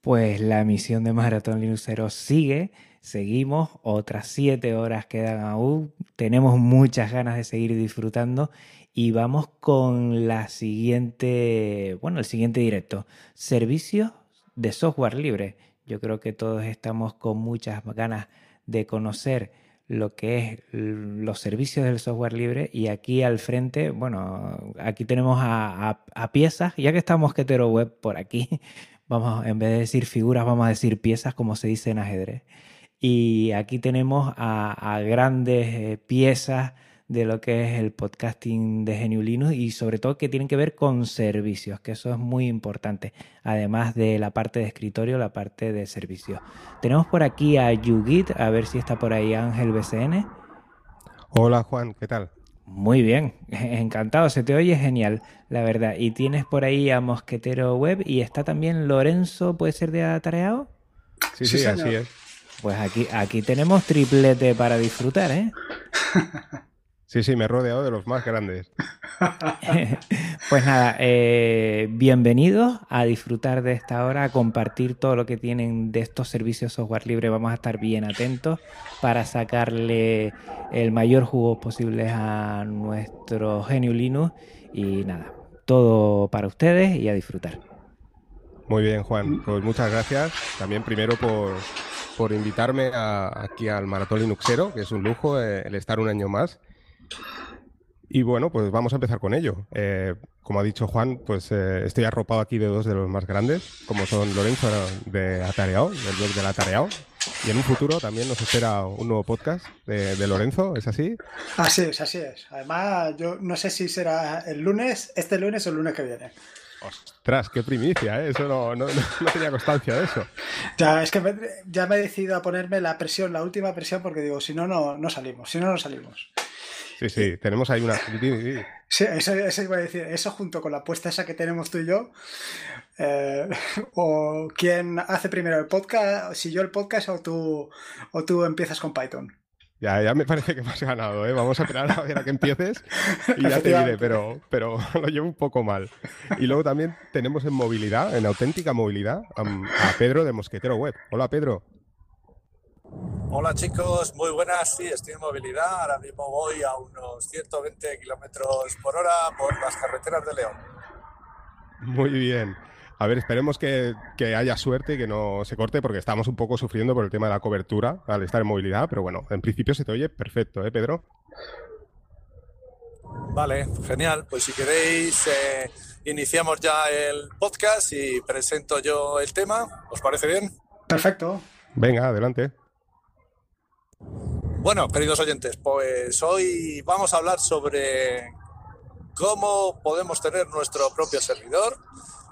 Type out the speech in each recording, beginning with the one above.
Pues la misión de Maratón Linuxero sigue, seguimos, otras siete horas quedan aún, tenemos muchas ganas de seguir disfrutando. Y vamos con la siguiente, bueno, el siguiente directo, servicios de software libre. Yo creo que todos estamos con muchas ganas de conocer lo que es los servicios del software libre. Y aquí al frente, bueno, aquí tenemos a, piezas, ya que está Mosquetero Web por aquí, vamos, en vez de decir figuras, vamos a decir piezas como se dice en ajedrez. Y aquí tenemos a, grandes eh, piezas de lo que es el podcasting de Geniulinus y sobre todo que tienen que ver con servicios, que eso es muy importante, además de la parte de escritorio, la parte de servicios. Tenemos por aquí a Yugit, a ver si está por ahí Ángel BCN. Hola Juan, ¿qué tal? Muy bien, encantado, se te oye genial, la verdad. Y tienes por ahí a Mosquetero Web y está también Lorenzo, ¿puede ser de Atareado? Sí, sí, así es. Pues aquí, aquí tenemos triplete para disfrutar, ¿eh? Sí, sí, me he rodeado de los más grandes. pues nada, eh, bienvenidos a disfrutar de esta hora, a compartir todo lo que tienen de estos servicios software libre. Vamos a estar bien atentos para sacarle el mayor jugo posible a nuestro genio Linux. Y nada, todo para ustedes y a disfrutar. Muy bien, Juan. Pues muchas gracias. También primero por, invitarme aquí al Maratón Linuxero, que es un lujo eh, el estar un año más. Y bueno, pues vamos a empezar con ello. Eh, como ha dicho Juan, pues eh, estoy arropado aquí de dos de los más grandes, como son Lorenzo de Atareao, del blog del Atareao. Y en un futuro también nos espera un nuevo podcast de, Lorenzo, ¿es así? Así es, así es. Además, yo no sé si será el lunes, este lunes o el lunes que viene. Ostras, qué primicia, ¿eh? Eso no, no, tenía constancia de eso. Ya, es que ya me he decidido a ponerme la presión, la última presión, porque digo, si no, no, no salimos, si no, no salimos. Sí, sí, tenemos ahí una. Sí, eso, iba a decir. Eso junto con la apuesta esa que tenemos tú y yo. Eh, o quién hace primero el podcast, si yo el podcast o tú, o tú empiezas con Python. Ya, ya me parece que me has ganado, ¿eh? Vamos a esperar a ver a que empieces y ya te diré, pero, pero lo llevo un poco mal. Y luego también tenemos en movilidad, en auténtica movilidad, a Pedro de Mosquetero Web. Hola, Pedro. Hola chicos, muy buenas. Sí, estoy en movilidad. Ahora mismo voy a unos 120 kilómetros por hora por las carreteras de León. Muy bien. A ver, esperemos que, haya suerte y que no se corte porque estamos un poco sufriendo por el tema de la cobertura al estar en movilidad, pero bueno, en principio se te oye perfecto, ¿eh, Pedro? Vale, genial. Pues si queréis, eh, iniciamos ya el podcast y presento yo el tema. ¿Os parece bien? Perfecto. Venga, adelante. Bueno, queridos oyentes, pues hoy vamos a hablar sobre cómo podemos tener nuestro propio servidor,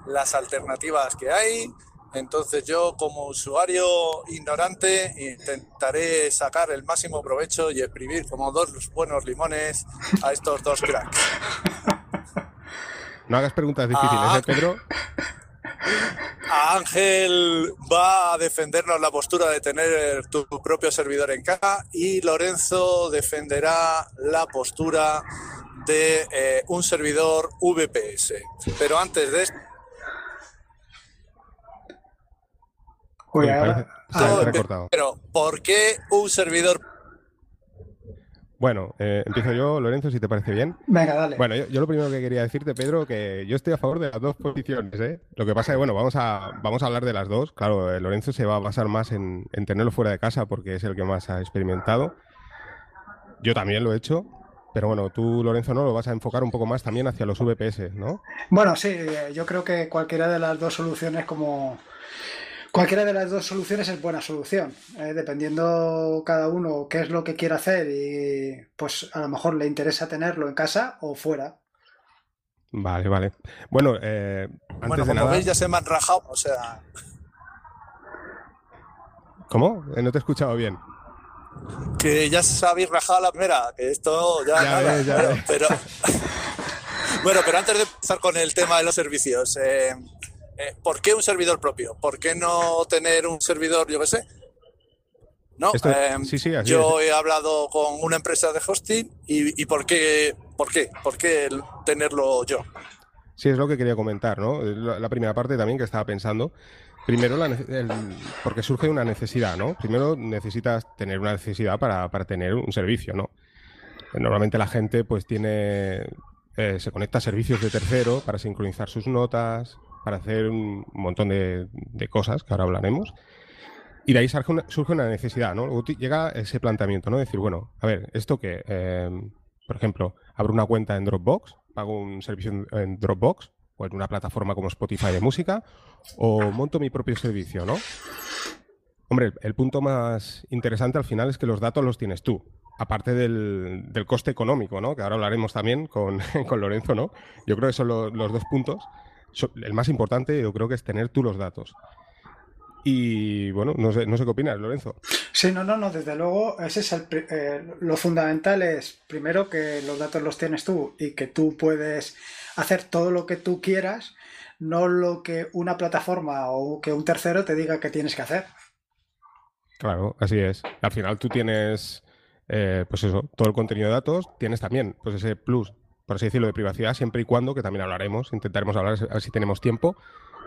las alternativas que hay. Entonces yo como usuario ignorante intentaré sacar el máximo provecho y exprimir como dos buenos limones a estos dos cracks. No hagas preguntas difíciles, ¿eh, ah, Pedro? Ángel va a defendernos la postura de tener tu propio servidor en caja y Lorenzo defenderá la postura de eh, un servidor VPS. Pero antes de esto... Pero, ¿por qué un servidor bueno, eh, empiezo yo, Lorenzo, si te parece bien. Venga, dale. Bueno, yo, lo primero que quería decirte, Pedro, que yo estoy a favor de las dos posiciones. ¿eh? Lo que pasa es que, bueno, vamos a, vamos a hablar de las dos. Claro, eh, Lorenzo se va a basar más en, tenerlo fuera de casa porque es el que más ha experimentado. Yo también lo he hecho, pero bueno, tú, Lorenzo, no lo vas a enfocar un poco más también hacia los VPS, ¿no? Bueno, sí, eh, yo creo que cualquiera de las dos soluciones, como, Cualquiera de las dos soluciones es buena solución, eh, dependiendo cada uno qué es lo que quiere hacer y pues a lo mejor le interesa tenerlo en casa o fuera. Vale, vale. Bueno, eh, antes bueno, como veis ya se me han rajado, o sea... ¿Cómo? Eh, no te he escuchado bien. Que ya se habéis rajado la primera, que esto ya, nada, ya pero, bueno, pero antes de empezar con el tema de los servicios, eh, eh, ¿por qué un servidor propio? ¿Por qué no tener un servidor, yo qué sé? No, em, yo he hablado con una empresa de hosting y, ¿por, qué, ¿por qué? ¿Por qué tenerlo yo? Sí, es lo que quería comentar, ¿no? La, primera parte también que estaba pensando. Primero, porque surge una necesidad, ¿no? Primero necesitas tener una necesidad para, tener un servicio, ¿no? Normalmente la gente pues tiene, eh, se conecta a servicios de tercero para sincronizar sus notas, para hacer un montón de, cosas que ahora hablaremos. Y de ahí surge una, necesidad, ¿no? Luego llega ese planteamiento, ¿no? Decir, bueno, a ver, esto que, em, por ejemplo, abro una cuenta en Dropbox, pago un servicio en Dropbox, o en una plataforma como Spotify de música, o monto mi propio servicio, ¿no? Hombre, el punto más interesante al final es que los datos los tienes tú, aparte del, coste económico, ¿no? Que ahora hablaremos también con, Lorenzo, ¿no? Yo creo que son los, dos puntos. El más importante yo creo que es tener tú los datos. Y bueno, no sé, no sé qué opinas, Lorenzo. Sí, no, no, no, desde luego, ese es el, eh, lo fundamental es primero que los datos los tienes tú y que tú puedes hacer todo lo que tú quieras, no lo que una plataforma o que un tercero te diga que tienes que hacer. Claro, así es. Al final tú tienes, eh, pues eso, todo el contenido de datos, tienes también, pues ese plus, por así decirlo, de privacidad, siempre y cuando, que también hablaremos, intentaremos hablar, a ver si tenemos tiempo,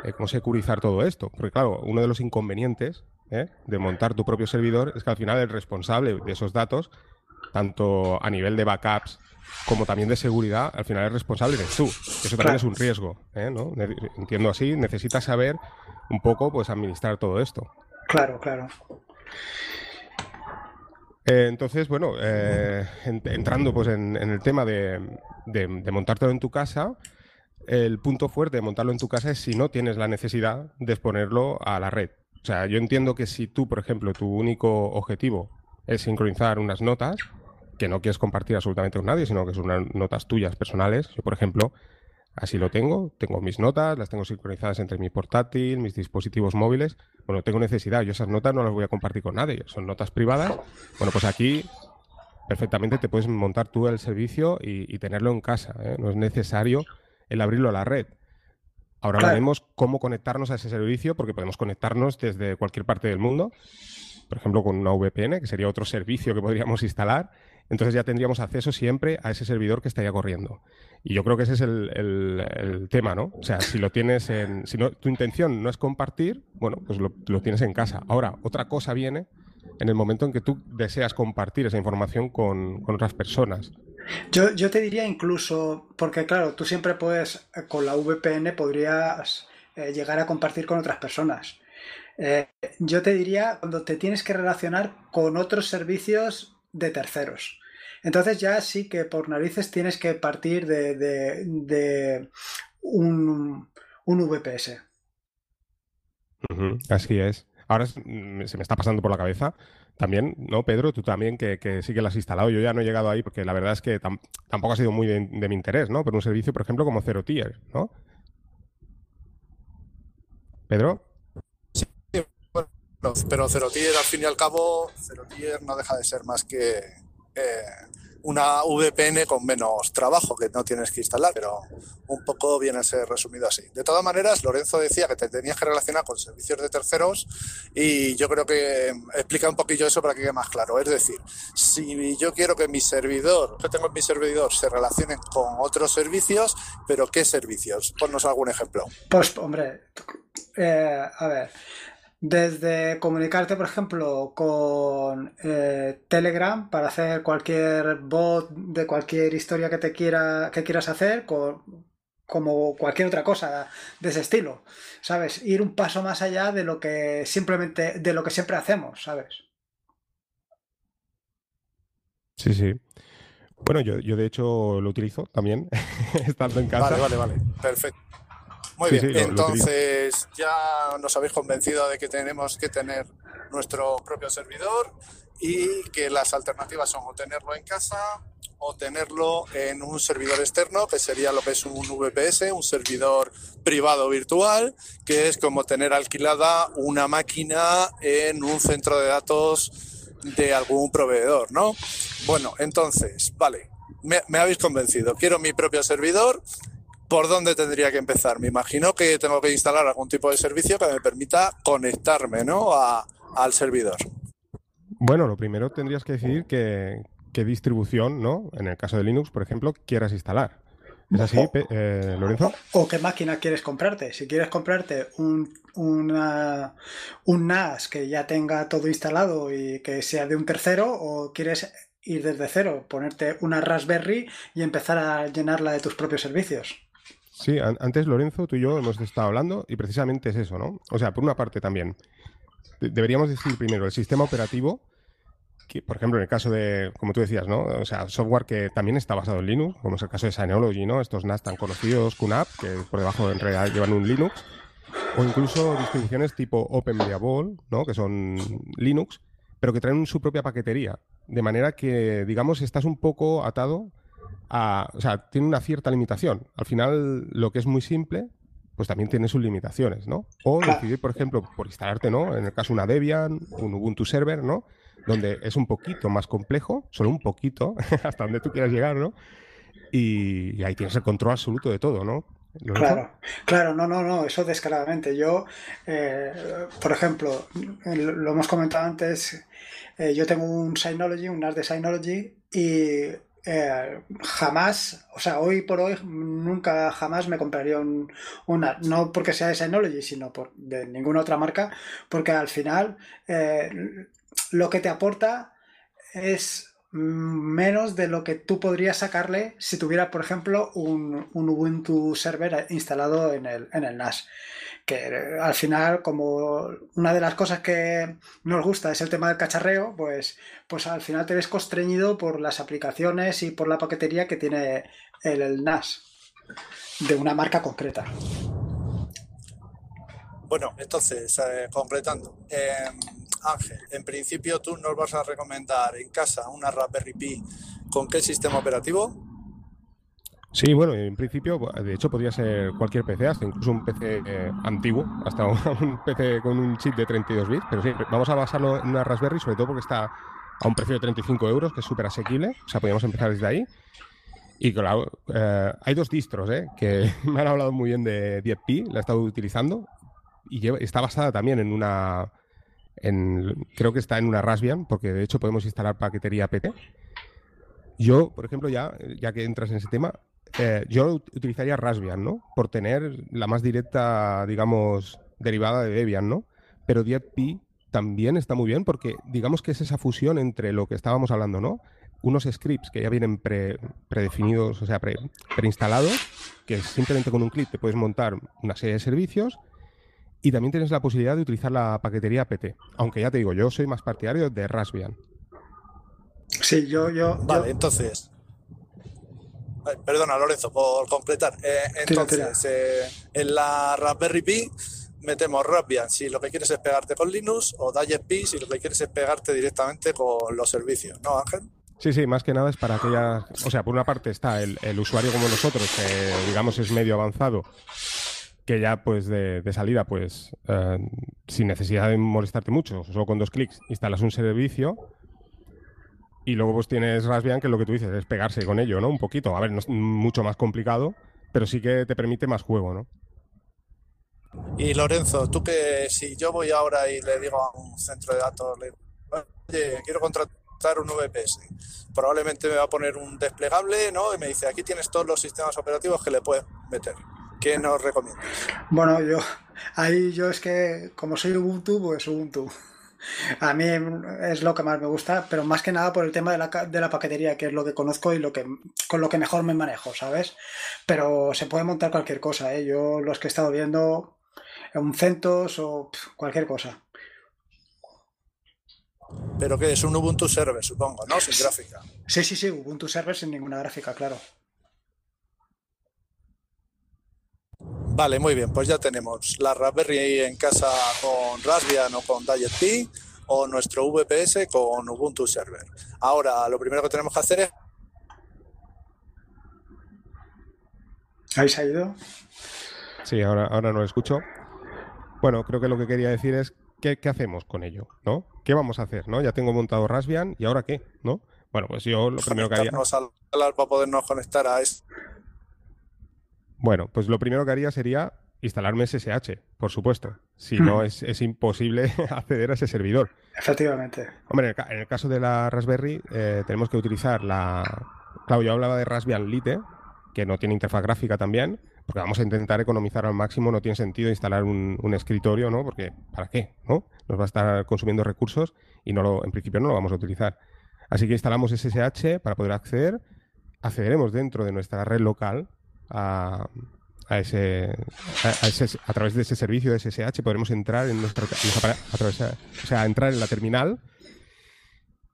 eh, cómo securizar todo esto. Porque claro, uno de los inconvenientes eh, de montar tu propio servidor es que al final el responsable de esos datos, tanto a nivel de backups como también de seguridad, al final el responsable eres tú. Eso también es un riesgo, ¿eh? ¿no? Entiendo así, necesitas saber un poco pues administrar todo esto. Claro, claro. Eh, entonces, bueno, eh, entrando pues en, el tema de, de, montártelo en tu casa, el punto fuerte de montarlo en tu casa es si no tienes la necesidad de exponerlo a la red. O sea, yo entiendo que si tú, por ejemplo, tu único objetivo es sincronizar unas notas, que no quieres compartir absolutamente con nadie, sino que son unas notas tuyas personales. Yo, por ejemplo, así lo tengo. Tengo mis notas, las tengo sincronizadas entre mi portátil, mis dispositivos móviles. Bueno, tengo necesidad. Yo esas notas no las voy a compartir con nadie. Son notas privadas. Bueno, pues aquí perfectamente te puedes montar tú el servicio y, tenerlo en casa. ¿eh? No es necesario el abrirlo a la red. Ahora veremos cómo conectarnos a ese servicio, porque podemos conectarnos desde cualquier parte del mundo, por ejemplo, con una VPN, que sería otro servicio que podríamos instalar, entonces ya tendríamos acceso siempre a ese servidor que estaría corriendo. Y yo creo que ese es el, tema, ¿no? O sea, si lo tienes en. Si no, tu intención no es compartir, bueno, pues lo, tienes en casa. Ahora, otra cosa viene en el momento en que tú deseas compartir esa información con, otras personas. Yo, te diría incluso, porque claro, tú siempre puedes, eh, con la VPN podrías eh, llegar a compartir con otras personas. Eh, yo te diría cuando te tienes que relacionar con otros servicios de terceros. Entonces ya sí que por narices tienes que partir de, un, un, VPS. así es. Ahora mm, se me está pasando por la cabeza también, ¿no, Pedro? Tú también, que, sí que lo has instalado. Yo ya no he llegado ahí porque la verdad es que tampoco ha sido muy de, mi interés, ¿no? Pero un servicio, por ejemplo, como Zero Tier, ¿no? Pedro. Pero Zero Tier, al fin y al cabo, Zero Tier no deja de ser más que eh, una VPN con menos trabajo que no tienes que instalar, pero un poco viene a ser resumido así. De todas maneras, Lorenzo decía que te tenías que relacionar con servicios de terceros y yo creo que explica un poquillo eso para que quede más claro. Es decir, si yo quiero que mi servidor, yo tengo en mi servidor, se relacionen con otros servicios, pero ¿qué servicios? Ponnos algún ejemplo. Pues, hombre, eh, a ver, desde comunicarte, por ejemplo, con eh, Telegram para hacer cualquier bot de cualquier historia que te quiera, que quieras hacer, como cualquier otra cosa de ese estilo. ¿Sabes? Ir un paso más allá de lo que simplemente, de lo que siempre hacemos, ¿sabes? Sí, sí. Bueno, yo, yo de hecho lo utilizo también, estando en casa. Vale, vale, vale. Perfecto. Muy bien, entonces ya nos habéis convencido de que tenemos que tener nuestro propio servidor y que las alternativas son o tenerlo en casa o tenerlo en un servidor externo, que sería lo que es un VPS, un servidor privado virtual, que es como tener alquilada una máquina en un centro de datos de algún proveedor, ¿no? Bueno, entonces, vale, me, me habéis convencido. Quiero mi propio servidor, ¿por dónde tendría que empezar? Me imagino que tengo que instalar algún tipo de servicio que me permita conectarme ¿no? al servidor. Bueno, lo primero tendrías que decidir qué, distribución, ¿no? En el caso de Linux, por ejemplo, quieras instalar. ¿Es así, eh, Lorenzo? O, qué máquina quieres comprarte. Si quieres comprarte un, un NAS que ya tenga todo instalado y que sea de un tercero, o quieres ir desde cero, ponerte una Raspberry y empezar a llenarla de tus propios servicios. Sí, antes Lorenzo, tú y yo hemos estado hablando y precisamente es eso, ¿no? O sea, por una parte también, deberíamos decir primero el sistema operativo por ejemplo, en el caso de, como tú decías, ¿no? O sea, software que también está basado en Linux, como es el caso de Synology, ¿no? Estos NAS tan conocidos, QNAP, que por debajo en realidad llevan un Linux, o incluso distribuciones tipo Open ¿no? Que son Linux, pero que traen su propia paquetería, de manera que, digamos, estás un poco atado a, o sea, tiene una cierta limitación. Al final, lo que es muy simple, pues también tiene sus limitaciones, ¿no? O decidir, por ejemplo, por instalarte, ¿no? En el caso una Debian, un Ubuntu Server, ¿no? donde es un poquito más complejo, solo un poquito, hasta donde tú quieras llegar, ¿no? Y, ahí tienes el control absoluto de todo, ¿no? Claro, claro, no, no, no, eso descaradamente. Yo, eh, por ejemplo, lo hemos comentado antes, eh, yo tengo un Synology, un NAS de Synology, y eh, jamás, o sea, hoy por hoy, nunca jamás me compraría un, una, no porque sea de Synology, sino por, de ninguna otra marca, porque al final lo que te aporta es menos de lo que tú podrías sacarle si tuviera, por ejemplo, un, Ubuntu server instalado en el, en el NAS. Que al final, como una de las cosas que nos gusta es el tema del cacharreo, pues, pues al final te ves constreñido por las aplicaciones y por la paquetería que tiene el NAS de una marca concreta. Bueno, entonces, eh, completando. Em, Ángel, en principio tú nos vas a recomendar en casa una Raspberry Pi con qué sistema operativo? Sí, bueno, en principio, de hecho, podría ser cualquier PC, hasta incluso un PC eh, antiguo, hasta un PC con un chip de 32 bits, pero sí, vamos a basarlo en una Raspberry, sobre todo porque está a un precio de 35 euros, que es súper asequible, o sea, podríamos empezar desde ahí. Y claro, eh, hay dos distros, ¿eh? que me han hablado muy bien de 10Pi, la he estado utilizando, y está basada también en una. En, creo que está en una Raspbian, porque de hecho podemos instalar paquetería PT. Yo, por ejemplo, ya, ya que entras en ese tema, eh, yo utilizaría Raspbian, ¿no? Por tener la más directa, digamos, derivada de Debian, ¿no? Pero 10Pi también está muy bien porque digamos que es esa fusión entre lo que estábamos hablando, ¿no? Unos scripts que ya vienen predefinidos, o sea, preinstalados, que simplemente con un clic te puedes montar una serie de servicios y también tienes la posibilidad de utilizar la paquetería PT. Aunque ya te digo, yo soy más partidario de Raspbian. Sí, yo, yo. Vale, entonces. Perdona, Lorenzo, por completar. Eh, entonces, eh, en la Raspberry Pi metemos Raspbian si lo que quieres es pegarte con Linux o Diet Pi si lo que quieres es pegarte directamente con los servicios, ¿no, Ángel? Sí, sí, más que nada es para aquellas. O sea, por una parte está el, el usuario como nosotros, que digamos es medio avanzado que ya pues de, salida pues eh, sin necesidad de molestarte mucho, solo con dos clics instalas un servicio y luego pues tienes Raspbian que lo que tú dices es pegarse con ello, ¿no? Un poquito, a ver, no es mucho más complicado, pero sí que te permite más juego, ¿no? Y Lorenzo, tú que si yo voy ahora y le digo a un centro de datos, le oye, quiero contratar un VPS, probablemente me va a poner un desplegable, ¿no? Y me dice, aquí tienes todos los sistemas operativos que le puedes meter. ¿Qué nos recomiendas? Bueno, yo ahí yo es que como soy Ubuntu, pues Ubuntu. A mí es lo que más me gusta, pero más que nada por el tema de la, de la paquetería, que es lo que conozco y lo que con lo que mejor me manejo, ¿sabes? Pero se puede montar cualquier cosa, ¿eh? Yo los que he estado viendo, un CentOS o cualquier cosa. Pero que es un Ubuntu Server, supongo, ¿no? Sin gráfica. Sí, sí, sí, Ubuntu Server sin ninguna gráfica, claro. Vale, muy bien, pues ya tenemos la Raspberry en casa con Raspbian o con Diet o nuestro VPS con Ubuntu Server. Ahora, lo primero que tenemos que hacer es... ¿Habéis ido? Sí, ahora, ahora no lo escucho. Bueno, creo que lo que quería decir es ¿qué, hacemos con ello? ¿No? ¿Qué vamos a hacer? ¿No? Ya tengo montado Raspbian y ahora qué, ¿no? Bueno, pues yo lo primero que haría. para podernos conectar a esto. Bueno, pues lo primero que haría sería instalarme SSH, por supuesto. Si no, hmm. es, imposible acceder a ese servidor. Efectivamente. Hombre, en el, caso de la Raspberry, eh, tenemos que utilizar la. Claro, yo hablaba de Raspbian Lite, que no tiene interfaz gráfica también, porque vamos a intentar economizar al máximo, no tiene sentido instalar un, escritorio, ¿no? Porque ¿para qué? ¿no? Nos va a estar consumiendo recursos y no lo, en principio no lo vamos a utilizar. Así que instalamos SSH para poder acceder, accederemos dentro de nuestra red local a, ese, a, través de ese servicio de SSH podremos entrar en nuestra, o sea, entrar en la terminal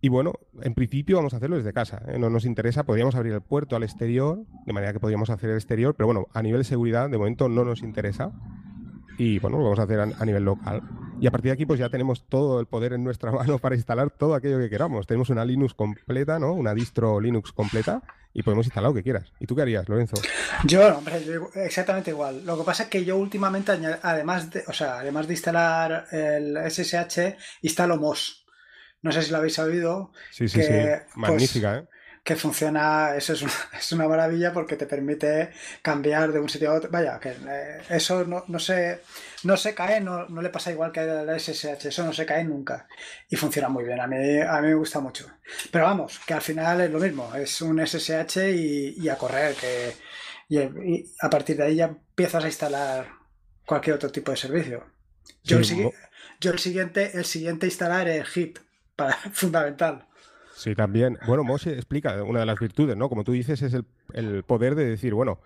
y bueno, en principio vamos a hacerlo desde casa. ¿eh? No nos interesa, podríamos abrir el puerto al exterior, de manera que podríamos hacer el exterior, pero bueno, a nivel de seguridad de momento no nos interesa. Y bueno, lo vamos a hacer a, nivel local. Y a partir de aquí pues ya tenemos todo el poder en nuestra mano para instalar todo aquello que queramos. Tenemos una Linux completa, ¿no? Una distro Linux completa y podemos instalar lo que quieras. ¿Y tú qué harías, Lorenzo? Yo, hombre, exactamente igual. Lo que pasa es que yo últimamente, además de, o sea, además de instalar el SSH, instalo MOS. No sé si lo habéis oído. Sí, sí, sí. Pues, Magnífica, ¿eh? Que funciona, eso es una, es una, maravilla porque te permite cambiar de un sitio a otro. Vaya, que eh, eso no, no, se, no se cae, no, no le pasa igual que al SSH, eso no se cae nunca. Y funciona muy bien, a mí, a mí me gusta mucho. Pero vamos, que al final es lo mismo, es un SSH y, a correr, que y, a partir de ahí ya empiezas a instalar cualquier otro tipo de servicio. Yo, el, yo el, siguiente, el siguiente instalar es HIP fundamental. Sí, también. Bueno, Moshe explica una de las virtudes, ¿no? Como tú dices, es el, poder de decir, bueno,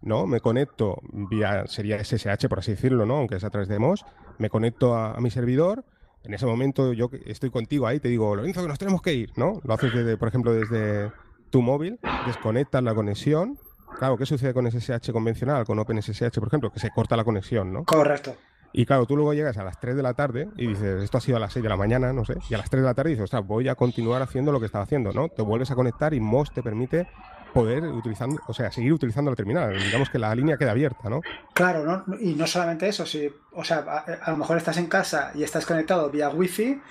no, me conecto vía, sería SSH, por así decirlo, ¿no? Aunque es a través de MOS, me conecto a, mi servidor, en ese momento yo estoy contigo ahí, te digo, Lorenzo, que nos tenemos que ir, ¿no? Lo haces, desde, por ejemplo, desde tu móvil, desconectas la conexión. Claro, ¿qué sucede con SSH convencional, con OpenSSH, por ejemplo? Que se corta la conexión, ¿no? Correcto. Y claro, tú luego llegas a las 3 de la tarde y dices, esto ha sido a las 6 de la mañana, no sé, y a las 3 de la tarde dices, o sea, voy a continuar haciendo lo que estaba haciendo, ¿no? Te vuelves a conectar y MOS te permite poder utilizando, o sea, seguir utilizando la terminal. Digamos que la línea queda abierta, ¿no? Claro, ¿no? y no solamente eso, si, o sea, a, lo mejor estás en casa y estás conectado vía Wi-Fi,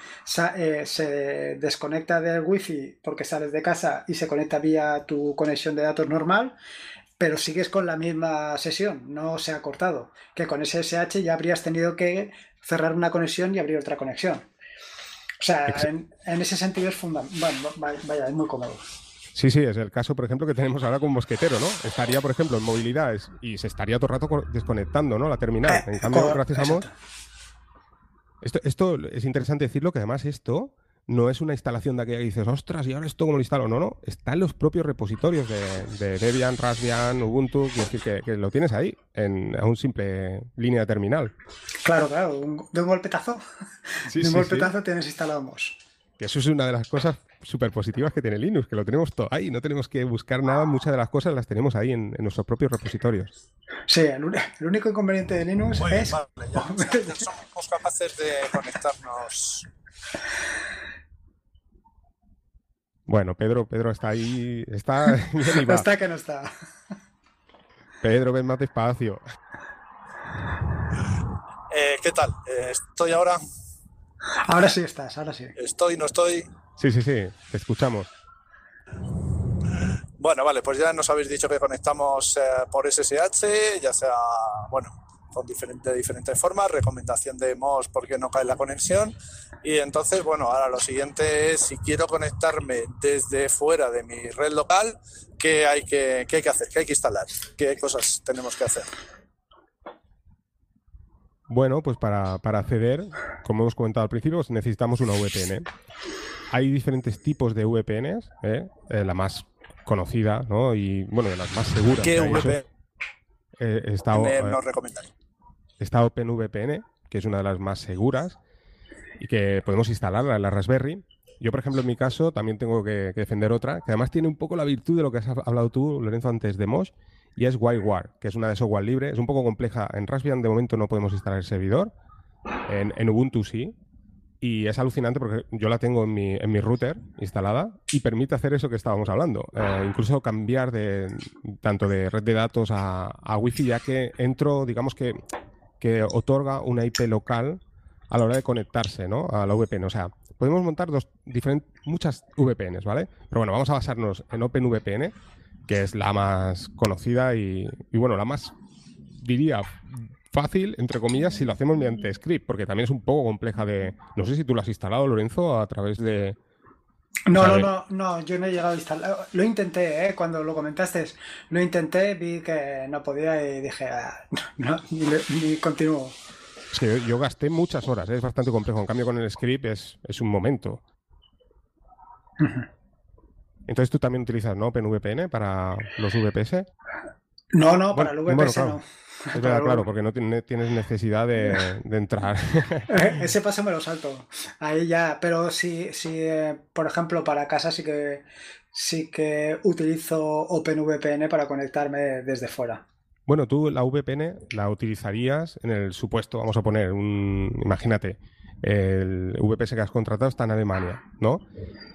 eh, se desconecta del Wi-Fi porque sales de casa y se conecta vía tu conexión de datos normal pero sigues con la misma sesión, no se ha cortado. Que con SSH ya habrías tenido que cerrar una conexión y abrir otra conexión. O sea, en, ese sentido es fundamental. Bueno, vaya, es muy cómodo. Sí, sí, es el caso, por ejemplo, que tenemos ahora con Mosquetero, ¿no? Estaría, por ejemplo, en movilidad y se estaría todo el rato desconectando, ¿no? La terminal. Eh, en cambio, gracias a Mos... Esto, esto es interesante decirlo, que además esto no es una instalación de aquella que dices, ostras, ¿y ahora esto cómo lo instalo? No, no, está en los propios repositorios de, Debian, Raspbian, Ubuntu, es decir, que, lo tienes ahí, en a un simple línea de terminal. Claro, claro, de un golpetazo, de un golpetazo tienes instalado MOS. Que eso es una de las cosas súper positivas que tiene Linux, que lo tenemos todo ahí, no tenemos que buscar nada, muchas de las cosas las tenemos ahí en, nuestros propios repositorios. Sí, el, único inconveniente de Linux es... ya somos capaces de conectarnos bueno, Pedro, Pedro está ahí. Está. está que no está. Pedro, ven más despacio. Eh, ¿Qué tal? Eh, ¿Estoy ahora? Ahora sí estás, ahora sí. ¿Estoy, no estoy? Sí, sí, sí, te escuchamos. Bueno, vale, pues ya nos habéis dicho que conectamos eh, por SSH, ya sea, bueno, con diferente, diferentes formas, recomendación de MOS porque no cae la conexión. Y entonces, bueno, ahora lo siguiente es si quiero conectarme desde fuera de mi red local, ¿qué hay que, qué hay que hacer? ¿Qué hay que instalar? ¿Qué cosas tenemos que hacer? Bueno, pues para, acceder, como hemos comentado al principio, pues necesitamos una VPN. Hay diferentes tipos de VPNs, ¿eh? Eh, la más conocida, ¿no? Y bueno, de las más seguras. ¿Qué VPN? Eh, está, nos Está OpenVPN, que es una de las más seguras y que podemos instalarla en la Raspberry. Yo, por ejemplo, en mi caso, también tengo que, defender otra, que además tiene un poco la virtud de lo que has hablado tú, Lorenzo, antes de Mosh, y es WireWare, que es una de software libre. Es un poco compleja. En Raspbian de momento no podemos instalar el servidor. En, Ubuntu sí. Y es alucinante porque yo la tengo en mi, en mi router instalada y permite hacer eso que estábamos hablando. Eh, incluso cambiar de tanto de red de datos a, a Wi-Fi, ya que entro, digamos que que otorga una IP local a la hora de conectarse ¿no? a la VPN. O sea, podemos montar dos diferentes, muchas VPNs, ¿vale? Pero bueno, vamos a basarnos en OpenVPN, que es la más conocida y, bueno, la más, diría, fácil, entre comillas, si lo hacemos mediante script, porque también es un poco compleja de... No sé si tú lo has instalado, Lorenzo, a través de... No, no, no, no, yo no he llegado a instalar. Lo intenté, ¿eh? cuando lo comentaste, lo intenté, vi que no podía y dije, ah, no, ni, continúo. Sí, yo, gasté muchas horas, ¿eh? es bastante complejo. En cambio, con el script es, es un momento. Entonces tú también utilizas ¿no? OpenVPN para los VPS. No, no, para el VPS no. Es verdad, claro, porque no tienes necesidad de, entrar. Eh, ese paso me lo salto. Ahí ya, pero sí, sí, eh, por ejemplo, para casa sí que sí que utilizo OpenVPN para conectarme desde fuera. Bueno, tú la VPN la utilizarías en el supuesto, vamos a poner un, imagínate, el VPS que has contratado está en Alemania, ¿no?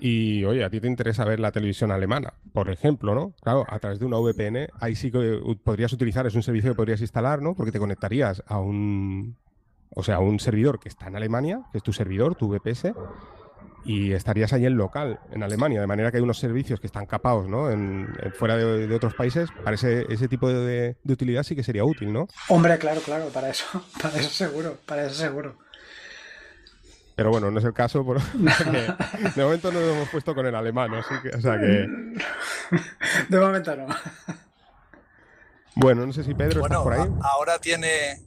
Y oye, a ti te interesa ver la televisión alemana, por ejemplo, ¿no? Claro, a través de una VPN, ahí sí que podrías utilizar, es un servicio que podrías instalar, ¿no? Porque te conectarías a un, o sea, a un servidor que está en Alemania, que es tu servidor, tu VPS, y estarías ahí en local, en Alemania, de manera que hay unos servicios que están capados, ¿no? En, fuera de, otros países, para ese, tipo de, de, utilidad sí que sería útil, ¿no? Hombre, claro, claro, para eso, para eso seguro, para eso seguro. Pero bueno, no es el caso, porque de momento no nos hemos puesto con el alemán, así que, o sea que... De momento no. Bueno, no sé si Pedro está por ahí. Ahora tiene,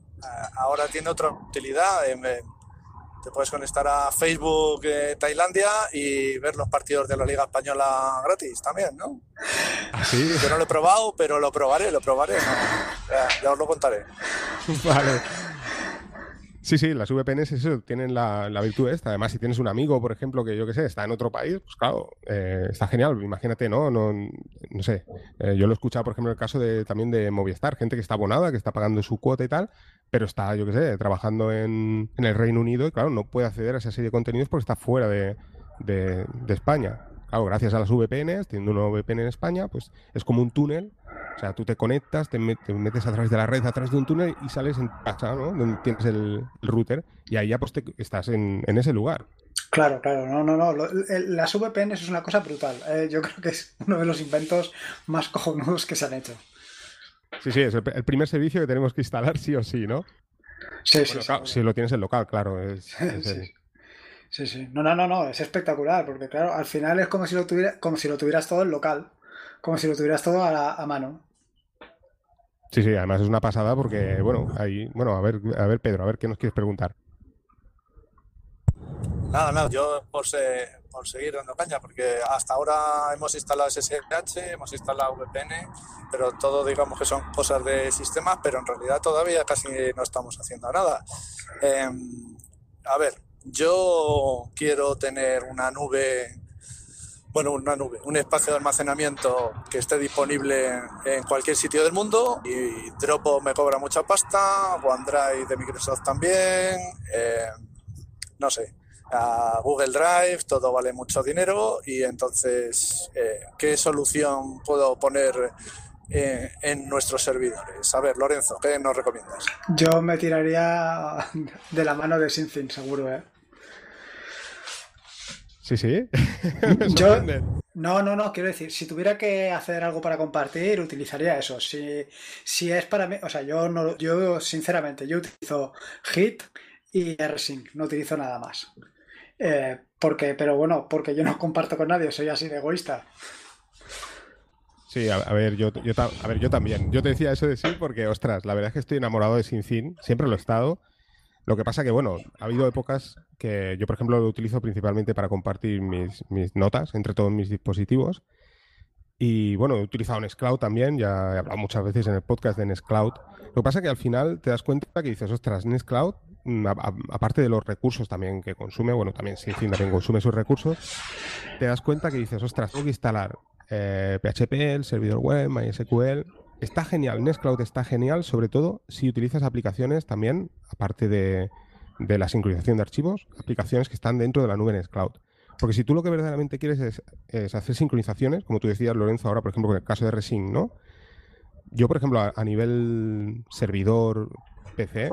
ahora tiene otra utilidad. Eh, te puedes conectar a Facebook eh, Tailandia y ver los partidos de la Liga Española gratis también, ¿no? ¿Ah, sí? Yo no lo he probado, pero lo probaré, lo probaré. ya os lo contaré. Vale. Sí, sí, las VPNs eso, tienen la, virtud esta. Además, si tienes un amigo, por ejemplo, que yo qué sé, está en otro país, pues claro, eh, está genial. Imagínate, ¿no? No, no sé. Eh, yo lo he escuchado, por ejemplo, el caso de, también de Movistar, gente que está abonada, que está pagando su cuota y tal, pero está, yo qué sé, trabajando en, el Reino Unido y claro, no puede acceder a esa serie de contenidos porque está fuera de, de España. Claro, gracias a las VPNs, teniendo una VPN en España, pues es como un túnel o sea, tú te conectas, te, metes a través de la red, a través de un túnel y sales en casa, ¿no? Donde tienes el, router y ahí ya pues estás en, ese lugar. Claro, claro, no, no, no. las VPN es una cosa brutal. Eh, yo creo que es uno de los inventos más cojonudos que se han hecho. Sí, sí, es el, primer servicio que tenemos que instalar sí o sí, ¿no? Sí, sí, Si lo tienes en local, claro. sí. sí, No, no, no, no, es espectacular, porque claro, al final es como si lo, tuviera, como si lo tuvieras todo en local como si lo tuvieras todo a, mano. Sí, sí, además es una pasada porque, bueno, ahí, bueno, a ver, a ver, Pedro, a ver qué nos quieres preguntar. Nada, nada, yo por, por seguir dando caña, porque hasta ahora hemos instalado SSH, hemos instalado VPN, pero todo digamos que son cosas de sistemas, pero en realidad todavía casi no estamos haciendo nada. Em, a ver, yo quiero tener una nube bueno, una nube, un espacio de almacenamiento que esté disponible en cualquier sitio del mundo y Dropbox me cobra mucha pasta, OneDrive de Microsoft también, eh, no sé, Google Drive, todo vale mucho dinero y entonces, eh, ¿qué solución puedo poner eh, en nuestros servidores? A ver, Lorenzo, ¿qué nos recomiendas? Yo me tiraría de la mano de Synthin, seguro, ¿eh? Sí, sí. no, no, no, quiero decir, si tuviera que hacer algo para compartir, utilizaría eso. Si, si es para mí, o sea, yo no, yo sinceramente, yo utilizo Hit y AirSync, no utilizo nada más. Eh, porque, pero bueno, porque yo no comparto con nadie, soy así de egoísta. Sí, a, ver, yo, yo, a ver, yo también. Yo te decía eso de sí porque, ostras, la verdad es que estoy enamorado de SinFin, siempre lo he estado. Lo que pasa que, bueno, ha habido épocas que yo, por ejemplo, lo utilizo principalmente para compartir mis, notas entre todos mis dispositivos. Y bueno, he utilizado Nextcloud también, ya he hablado muchas veces en el podcast de Nextcloud. Lo que pasa es que al final te das cuenta que dices, ostras, Nextcloud, mm, aparte de los recursos también que consume, bueno, también sí, sí, también consume sus recursos, te das cuenta que dices, ostras, tengo que instalar PHP, eh, el servidor web, MySQL, Está genial, Nextcloud está genial, sobre todo si utilizas aplicaciones también, aparte de, la sincronización de archivos, aplicaciones que están dentro de la nube Nextcloud. Porque si tú lo que verdaderamente quieres es, hacer sincronizaciones, como tú decías, Lorenzo, ahora, por ejemplo, con el caso de Resync, ¿no? Yo, por ejemplo, a, nivel servidor PC,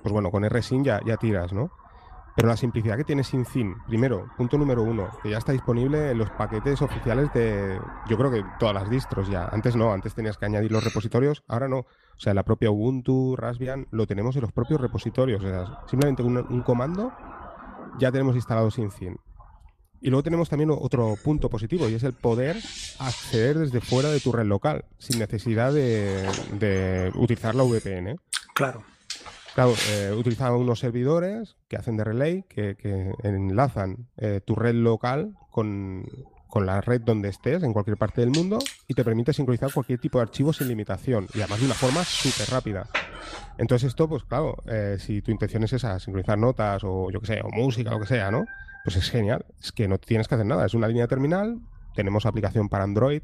pues bueno, con RSync ya, ya tiras, ¿no? Pero la simplicidad que tiene SinFin, primero, punto número uno, que ya está disponible en los paquetes oficiales de, yo creo que todas las distros ya. Antes no, antes tenías que añadir los repositorios, ahora no. O sea, la propia Ubuntu, Raspbian, lo tenemos en los propios repositorios. O sea, simplemente un, comando ya tenemos instalado SinFin. Y luego tenemos también otro punto positivo y es el poder acceder desde fuera de tu red local sin necesidad de, utilizar la VPN. Claro. Claro, eh, utilizamos unos servidores que hacen de relay, que, enlazan eh, tu red local con, la red donde estés, en cualquier parte del mundo, y te permite sincronizar cualquier tipo de archivo sin limitación, y además de una forma súper rápida. Entonces esto, pues claro, eh, si tu intención es esa, sincronizar notas o yo qué sé, o música, lo que sea, ¿no? Pues es genial. Es que no tienes que hacer nada. Es una línea terminal. Tenemos aplicación para Android,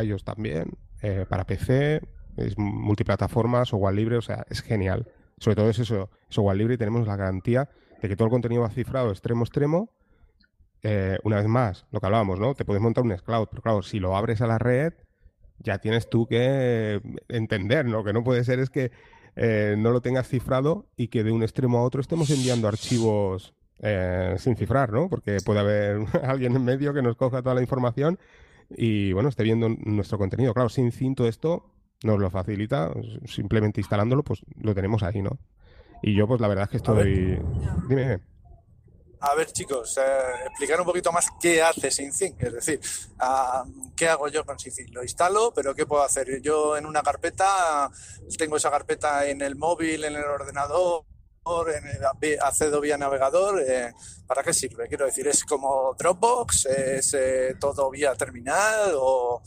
iOS también, eh, para PC, es multiplataforma, software libre, o sea, es genial. Sobre todo es eso, software libre y tenemos la garantía de que todo el contenido va cifrado extremo extremo. Eh, una vez más, lo que hablábamos, ¿no? Te puedes montar un Scloud, pero claro, si lo abres a la red, ya tienes tú que entender, ¿no? Que no puede ser es que eh, no lo tengas cifrado y que de un extremo a otro estemos enviando archivos eh, sin cifrar, ¿no? Porque puede haber alguien en medio que nos coja toda la información y, bueno, esté viendo nuestro contenido. Claro, sin cinto esto nos lo facilita, simplemente instalándolo, pues lo tenemos ahí, ¿no? Y yo, pues la verdad es que estoy... Dime. A ver, chicos, eh, explicar un poquito más qué hace SyncThing. Es decir, ah, ¿qué hago yo con SyncThing? Lo instalo, pero ¿qué puedo hacer? Yo en una carpeta, tengo esa carpeta en el móvil, en el ordenador, accedo vía navegador, eh, ¿para qué sirve? Quiero decir, ¿es como Dropbox? ¿Es eh, todo vía terminal? ¿O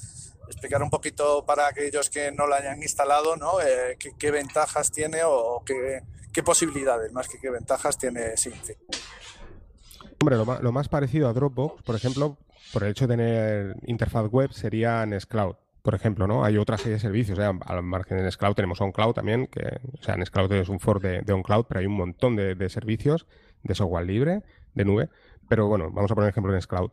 explicar un poquito para aquellos que no lo hayan instalado, ¿no? Eh, qué, ventajas tiene o qué, posibilidades, más que qué ventajas tiene SyncThing? Hombre, lo más, parecido a Dropbox, por ejemplo, por el hecho de tener interfaz web, sería Nextcloud por ejemplo, ¿no? Hay otra serie de servicios, ¿eh? al margen de Nextcloud tenemos OnCloud también, que, o sea, Nextcloud es un for de, OnCloud, pero hay un montón de, servicios de software libre, de nube, pero bueno, vamos a poner ejemplo de Nextcloud.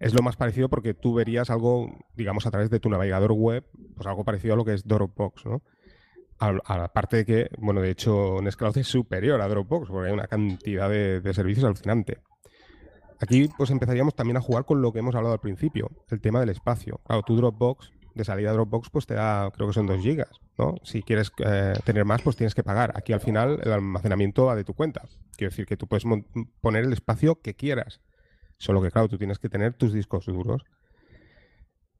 Es lo más parecido porque tú verías algo, digamos, a través de tu navegador web, pues algo parecido a lo que es Dropbox, ¿no? Aparte de que, bueno, de hecho, Nextcloud es superior a Dropbox, porque hay una cantidad de, de servicios alucinante. Aquí, pues empezaríamos también a jugar con lo que hemos hablado al principio, el tema del espacio. Claro, tu Dropbox de salida Dropbox pues te da, creo que son 2 gigas, ¿no? Si quieres eh, tener más, pues tienes que pagar. Aquí al final el almacenamiento va de tu cuenta. Quiero decir que tú puedes poner el espacio que quieras. Solo que, claro, tú tienes que tener tus discos duros.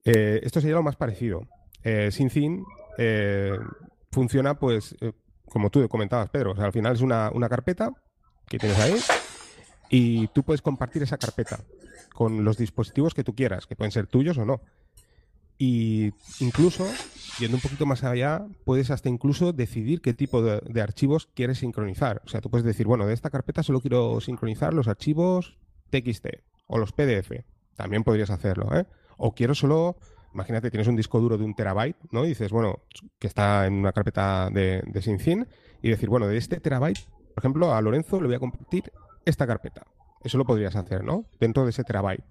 Eh, esto sería lo más parecido. Eh, SyncThing eh, funciona, pues, como tú comentabas, Pedro. O sea, al final es una, una carpeta que tienes ahí y tú puedes compartir esa carpeta con los dispositivos que tú quieras, que pueden ser tuyos o no. Y incluso, yendo un poquito más allá, puedes hasta incluso decidir qué tipo de, archivos quieres sincronizar. O sea, tú puedes decir, bueno, de esta carpeta solo quiero sincronizar los archivos TXT o los PDF. También podrías hacerlo, ¿eh? O quiero solo, imagínate, tienes un disco duro de un terabyte, ¿no? Y dices, bueno, que está en una carpeta de, de SyncThing, y decir, bueno, de este terabyte, por ejemplo, a Lorenzo le voy a compartir esta carpeta. Eso lo podrías hacer, ¿no? Dentro de ese terabyte.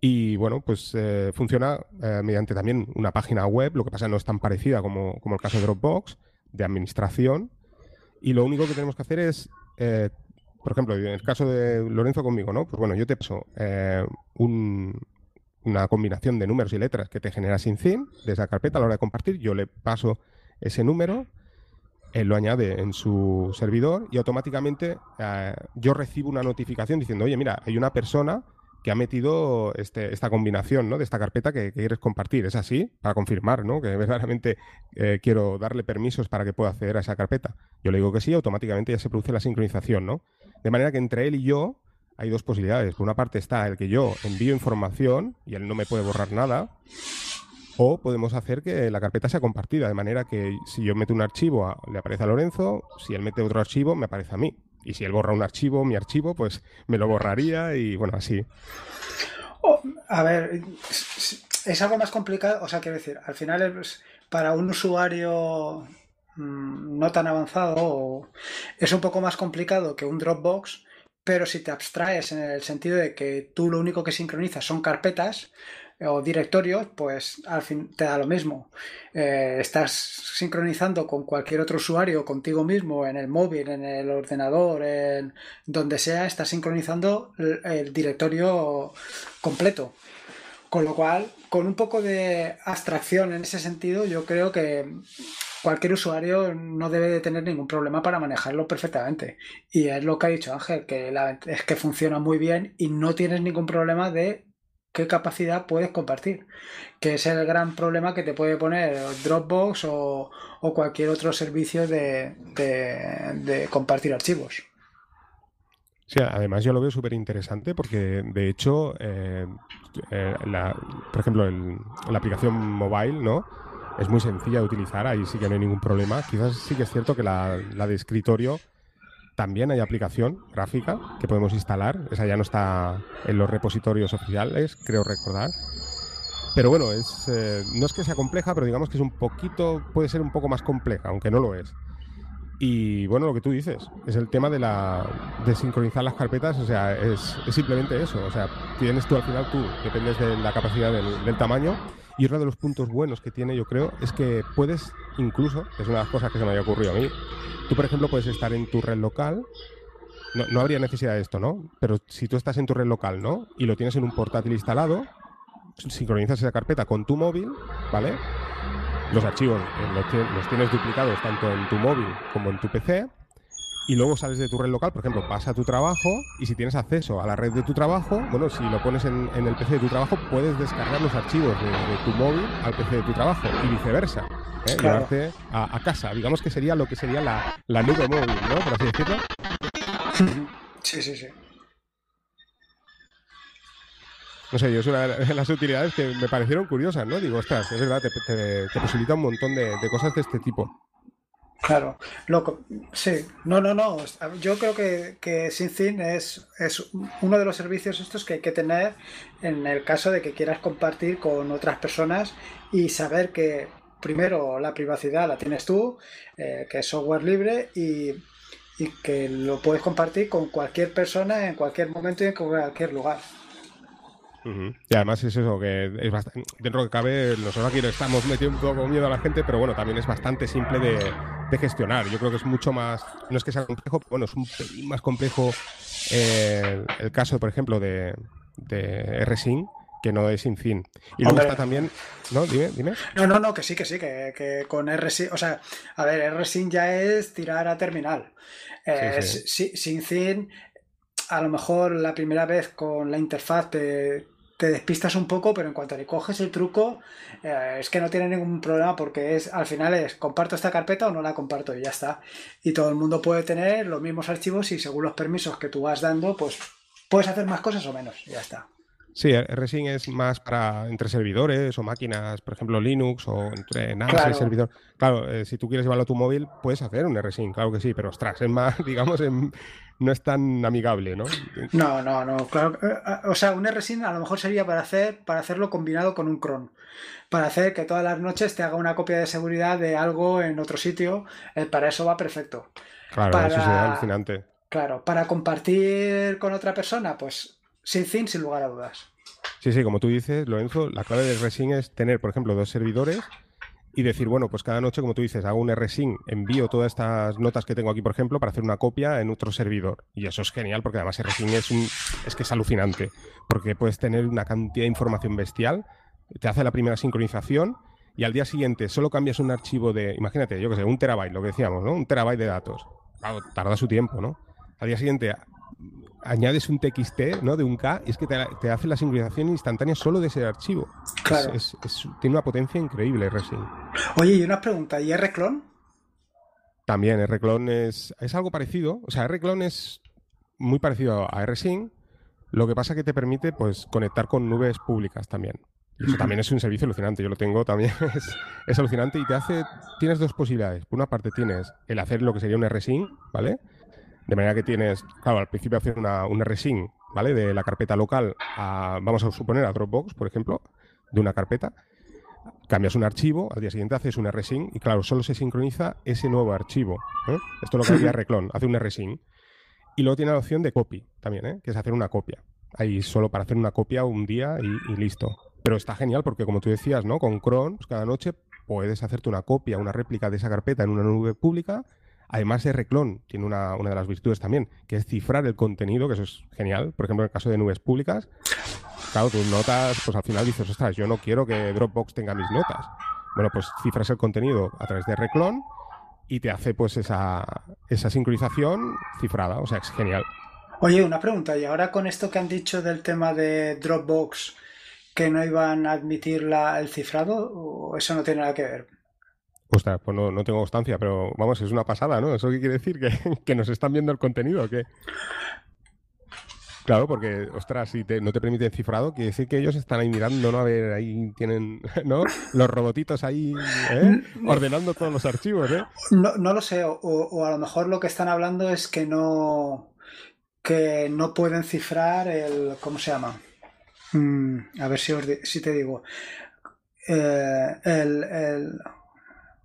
Y bueno, pues eh, funciona eh, mediante también una página web, lo que pasa no es tan parecida como, el caso de Dropbox, de administración. Y lo único que tenemos que hacer es, por ejemplo, en el caso de Lorenzo conmigo, ¿no? Pues bueno, yo te paso una combinación de números y letras que te genera SyncThing desde la carpeta a la hora de compartir. Yo le paso ese número, él lo añade en su servidor y automáticamente yo recibo una notificación diciendo, oye, mira, hay una persona que ha metido este, esta combinación ¿no? de esta carpeta que, quieres compartir. ¿Es así? Para confirmar ¿no? que verdaderamente eh, quiero darle permisos para que pueda acceder a esa carpeta. Yo le digo que sí, automáticamente ya se produce la sincronización. ¿no? De manera que entre él y yo hay dos posibilidades. Por una parte está el que yo envío información y él no me puede borrar nada. O podemos hacer que la carpeta sea compartida, de manera que si yo meto un archivo le aparece a Lorenzo, si él mete otro archivo me aparece a mí. Y si él borra un archivo, mi archivo, pues me lo borraría y bueno, así. a ver, es algo más complicado, o sea, quiero decir, al final es, para un usuario no tan avanzado es un poco más complicado que un Dropbox, pero si te abstraes en el sentido de que tú lo único que sincronizas son carpetas, o directorios, pues al fin te da lo mismo. Eh, estás sincronizando con cualquier otro usuario, contigo mismo, en el móvil, en el ordenador, en donde sea, estás sincronizando el, directorio completo. Con lo cual, con un poco de abstracción en ese sentido, yo creo que cualquier usuario no debe de tener ningún problema para manejarlo perfectamente. Y es lo que ha dicho Ángel, que es que funciona muy bien y no tienes ningún problema de qué capacidad puedes compartir, que es el gran problema que te puede poner Dropbox o, cualquier otro servicio de, compartir archivos. Sí, además yo lo veo súper interesante porque de hecho, eh, eh, por ejemplo, la aplicación mobile, ¿no? Es muy sencilla de utilizar, ahí sí que no hay ningún problema. Quizás sí que es cierto que la, la de escritorio también hay aplicación gráfica que podemos instalar. Esa ya no está en los repositorios oficiales, creo recordar. Pero bueno, es, eh, no es que sea compleja, pero digamos que es un poquito, puede ser un poco más compleja, aunque no lo es. Y bueno, lo que tú dices, es el tema de la de sincronizar las carpetas, o sea, es, simplemente eso. O sea, tienes tú al final, tú dependes de la capacidad del, tamaño. Y uno de los puntos buenos que tiene, yo creo, es que puedes incluso, es una de las cosas que se me había ocurrido a mí, tú por ejemplo puedes estar en tu red local, no, no habría necesidad de esto, ¿no? Pero si tú estás en tu red local, ¿no? Y lo tienes en un portátil instalado, sincronizas esa carpeta con tu móvil, ¿vale? los archivos eh, los, tienes duplicados tanto en tu móvil como en tu PC y luego sales de tu red local, por ejemplo, vas a tu trabajo y si tienes acceso a la red de tu trabajo, bueno, si lo pones en, el PC de tu trabajo, puedes descargar los archivos de, tu móvil al PC de tu trabajo y viceversa. ¿eh? Llevarte a, casa. Digamos que sería lo que sería la, la nube móvil, ¿no? Por así decirlo. Sí, sí, sí. No sé, yo es una de las utilidades que me parecieron curiosas, ¿no? Digo, ostras, es verdad, te, posibilita un montón de, cosas de este tipo. Claro, loco, sí, no, no, no. Yo creo que, que SyncThin es, es uno de los servicios estos que hay que tener en el caso de que quieras compartir con otras personas y saber que primero la privacidad la tienes tú, eh, que es software libre y, y que lo puedes compartir con cualquier persona en cualquier momento y en cualquier lugar. Y además es eso, que es bastante, dentro de que cabe, nosotros aquí le estamos metiendo un poco miedo a la gente, pero bueno, también es bastante simple de, gestionar. Yo creo que es mucho más, no es que sea complejo, bueno, es un pelín más complejo eh, el caso, por ejemplo, de, de RSync, que no es sin fin. Y luego está también. ¿No? Dime, dime. No, no, no, que sí, que sí, que, que con RSync. O sea, a ver, RSync ya es tirar a terminal. Eh, Sin fin, a lo mejor la primera vez con la interfaz te, te despistas un poco, pero en cuanto le coges el truco, eh, es que no tiene ningún problema porque es al final es comparto esta carpeta o no la comparto y ya está. Y todo el mundo puede tener los mismos archivos y según los permisos que tú vas dando, pues puedes hacer más cosas o menos, y ya está. Sí, RSync es más para entre servidores o máquinas, por ejemplo Linux o entre NAS y servidor. Claro, eh, si tú quieres llevarlo a tu móvil, puedes hacer un RSync, claro que sí, pero ostras, es más, digamos, no es tan amigable, ¿no? No, no, no, claro. Eh, eh, o sea, un RSync a lo mejor sería para hacer, para hacerlo combinado con un cron. Para hacer que todas las noches te haga una copia de seguridad de algo en otro sitio. para eso va perfecto. Claro, eso sería alucinante. Claro, para compartir con otra persona, pues fin, sin lugar a dudas. Sí, sí, como tú dices, Lorenzo, la clave del RSync es tener, por ejemplo, dos servidores y decir, bueno, pues cada noche, como tú dices, hago un RSync, envío todas estas notas que tengo aquí, por ejemplo, para hacer una copia en otro servidor. Y eso es genial porque además RSync es un es que es alucinante, porque puedes tener una cantidad de información bestial, te hace la primera sincronización y al día siguiente solo cambias un archivo de, imagínate, yo que sé, un terabyte, lo que decíamos, ¿no? Un terabyte de datos. Claro, tarda su tiempo, ¿no? Al día siguiente añades un TXT ¿no? de un K y es que te, hace la sincronización instantánea solo de ese archivo. Claro. tiene una potencia increíble Resin. Oye, y una pregunta, ¿y Rclone? También, Rclone es, es algo parecido. O sea, Rclone es muy parecido a RSync. Lo que pasa es que te permite pues, conectar con nubes públicas también. Y eso también es un servicio alucinante. Yo lo tengo también. Es, es, alucinante y te hace. Tienes dos posibilidades. Por una parte tienes el hacer lo que sería un RSync, ¿vale? De manera que tienes, claro, al principio hacer una, una resync, ¿vale? De la carpeta local a, vamos a suponer, a Dropbox, por ejemplo, de una carpeta. Cambias un archivo, al día siguiente haces una resync y, claro, solo se sincroniza ese nuevo archivo. ¿eh? Esto lo que hacía Reclon, hace una resync. Y luego tiene la opción de copy también, ¿eh? que es hacer una copia. Ahí solo para hacer una copia un día y, listo. Pero está genial porque, como tú decías, ¿no? Con Chrome, pues cada noche puedes hacerte una copia, una réplica de esa carpeta en una nube pública Además, de Reclon tiene una, de las virtudes también, que es cifrar el contenido, que eso es genial. Por ejemplo, en el caso de nubes públicas, claro, tus notas, pues al final dices, ostras, yo no quiero que Dropbox tenga mis notas. bueno, pues cifras el contenido a través de Reclon y te hace pues esa, esa sincronización cifrada, o sea, es genial. Oye, una pregunta, y ahora con esto que han dicho del tema de Dropbox, que no iban a admitir el cifrado, o eso no tiene nada que ver? Ostras, pues no, no, tengo constancia, pero vamos, es una pasada, ¿no? ¿Eso qué quiere decir? ¿Que, que nos están viendo el contenido o qué? Claro, porque, ostras, si no te permiten cifrado, quiere decir que ellos están ahí mirando, ¿no? A ver, ahí tienen, ¿no? Los robotitos ahí ¿eh? ordenando todos los archivos, ¿eh? No, no lo sé, o, o, a lo mejor lo que están hablando es que no que no pueden cifrar el, ¿cómo se llama? Mm, a ver si, si te digo. Eh, el, el,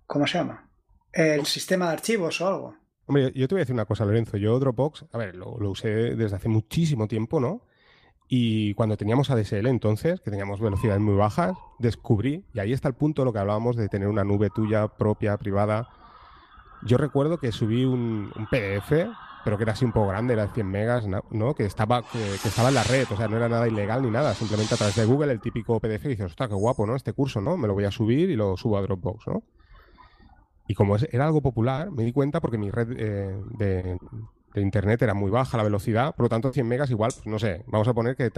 ¿Cómo se llama? El sistema de archivos o algo. Hombre, yo te voy a decir una cosa, Lorenzo. Yo Dropbox, a ver, lo, usé desde hace muchísimo tiempo, ¿no? Y cuando teníamos ADSL entonces, que teníamos velocidades muy bajas, descubrí, y ahí está el punto de lo que hablábamos de tener una nube tuya propia, privada. Yo recuerdo que subí un, un PDF pero que era así un poco grande, era de 100 megas, ¿no? Que estaba, que, estaba en la red, o sea, no era nada ilegal ni nada, simplemente a través de Google el típico PDF y dices, ostras, qué guapo, ¿no? Este curso, ¿no? Me lo voy a subir y lo subo a Dropbox, ¿no? Y como era algo popular, me di cuenta porque mi red eh, de, internet era muy baja, la velocidad, por lo tanto 100 megas igual, pues no sé, vamos a poner que,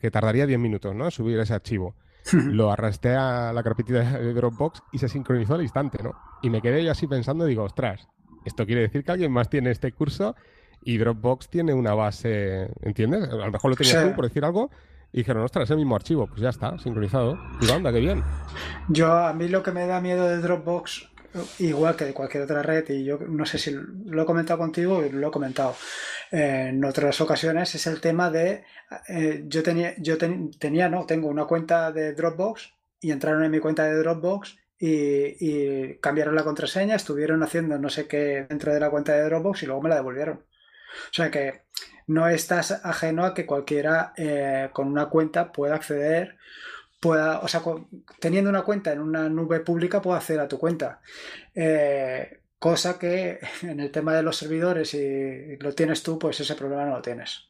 que tardaría 10 minutos, ¿no? Subir ese archivo. lo arrastré a la carpetita de Dropbox y se sincronizó al instante, ¿no? Y me quedé yo así pensando, digo, ostras, esto quiere decir que alguien más tiene este curso y Dropbox tiene una base, ¿entiendes? A lo mejor lo tenías tú por decir algo y dijeron, ostras, es el mismo archivo. Pues ya está, sincronizado. Y anda, qué bien. Yo, a mí lo que me da miedo de Dropbox, igual que de cualquier otra red, y yo no sé si lo he comentado contigo lo he comentado en otras ocasiones, es el tema de, eh, yo tenía, yo tenía, no, tengo una cuenta de Dropbox y entraron en mi cuenta de Dropbox y, cambiaron la contraseña, estuvieron haciendo no sé qué dentro de la cuenta de Dropbox y luego me la devolvieron. O sea que no estás ajeno a que cualquiera eh, con una cuenta pueda acceder, pueda, o sea, teniendo una cuenta en una nube pública puede acceder a tu cuenta. Eh, cosa que en el tema de los servidores, si lo tienes tú, pues ese problema no lo tienes.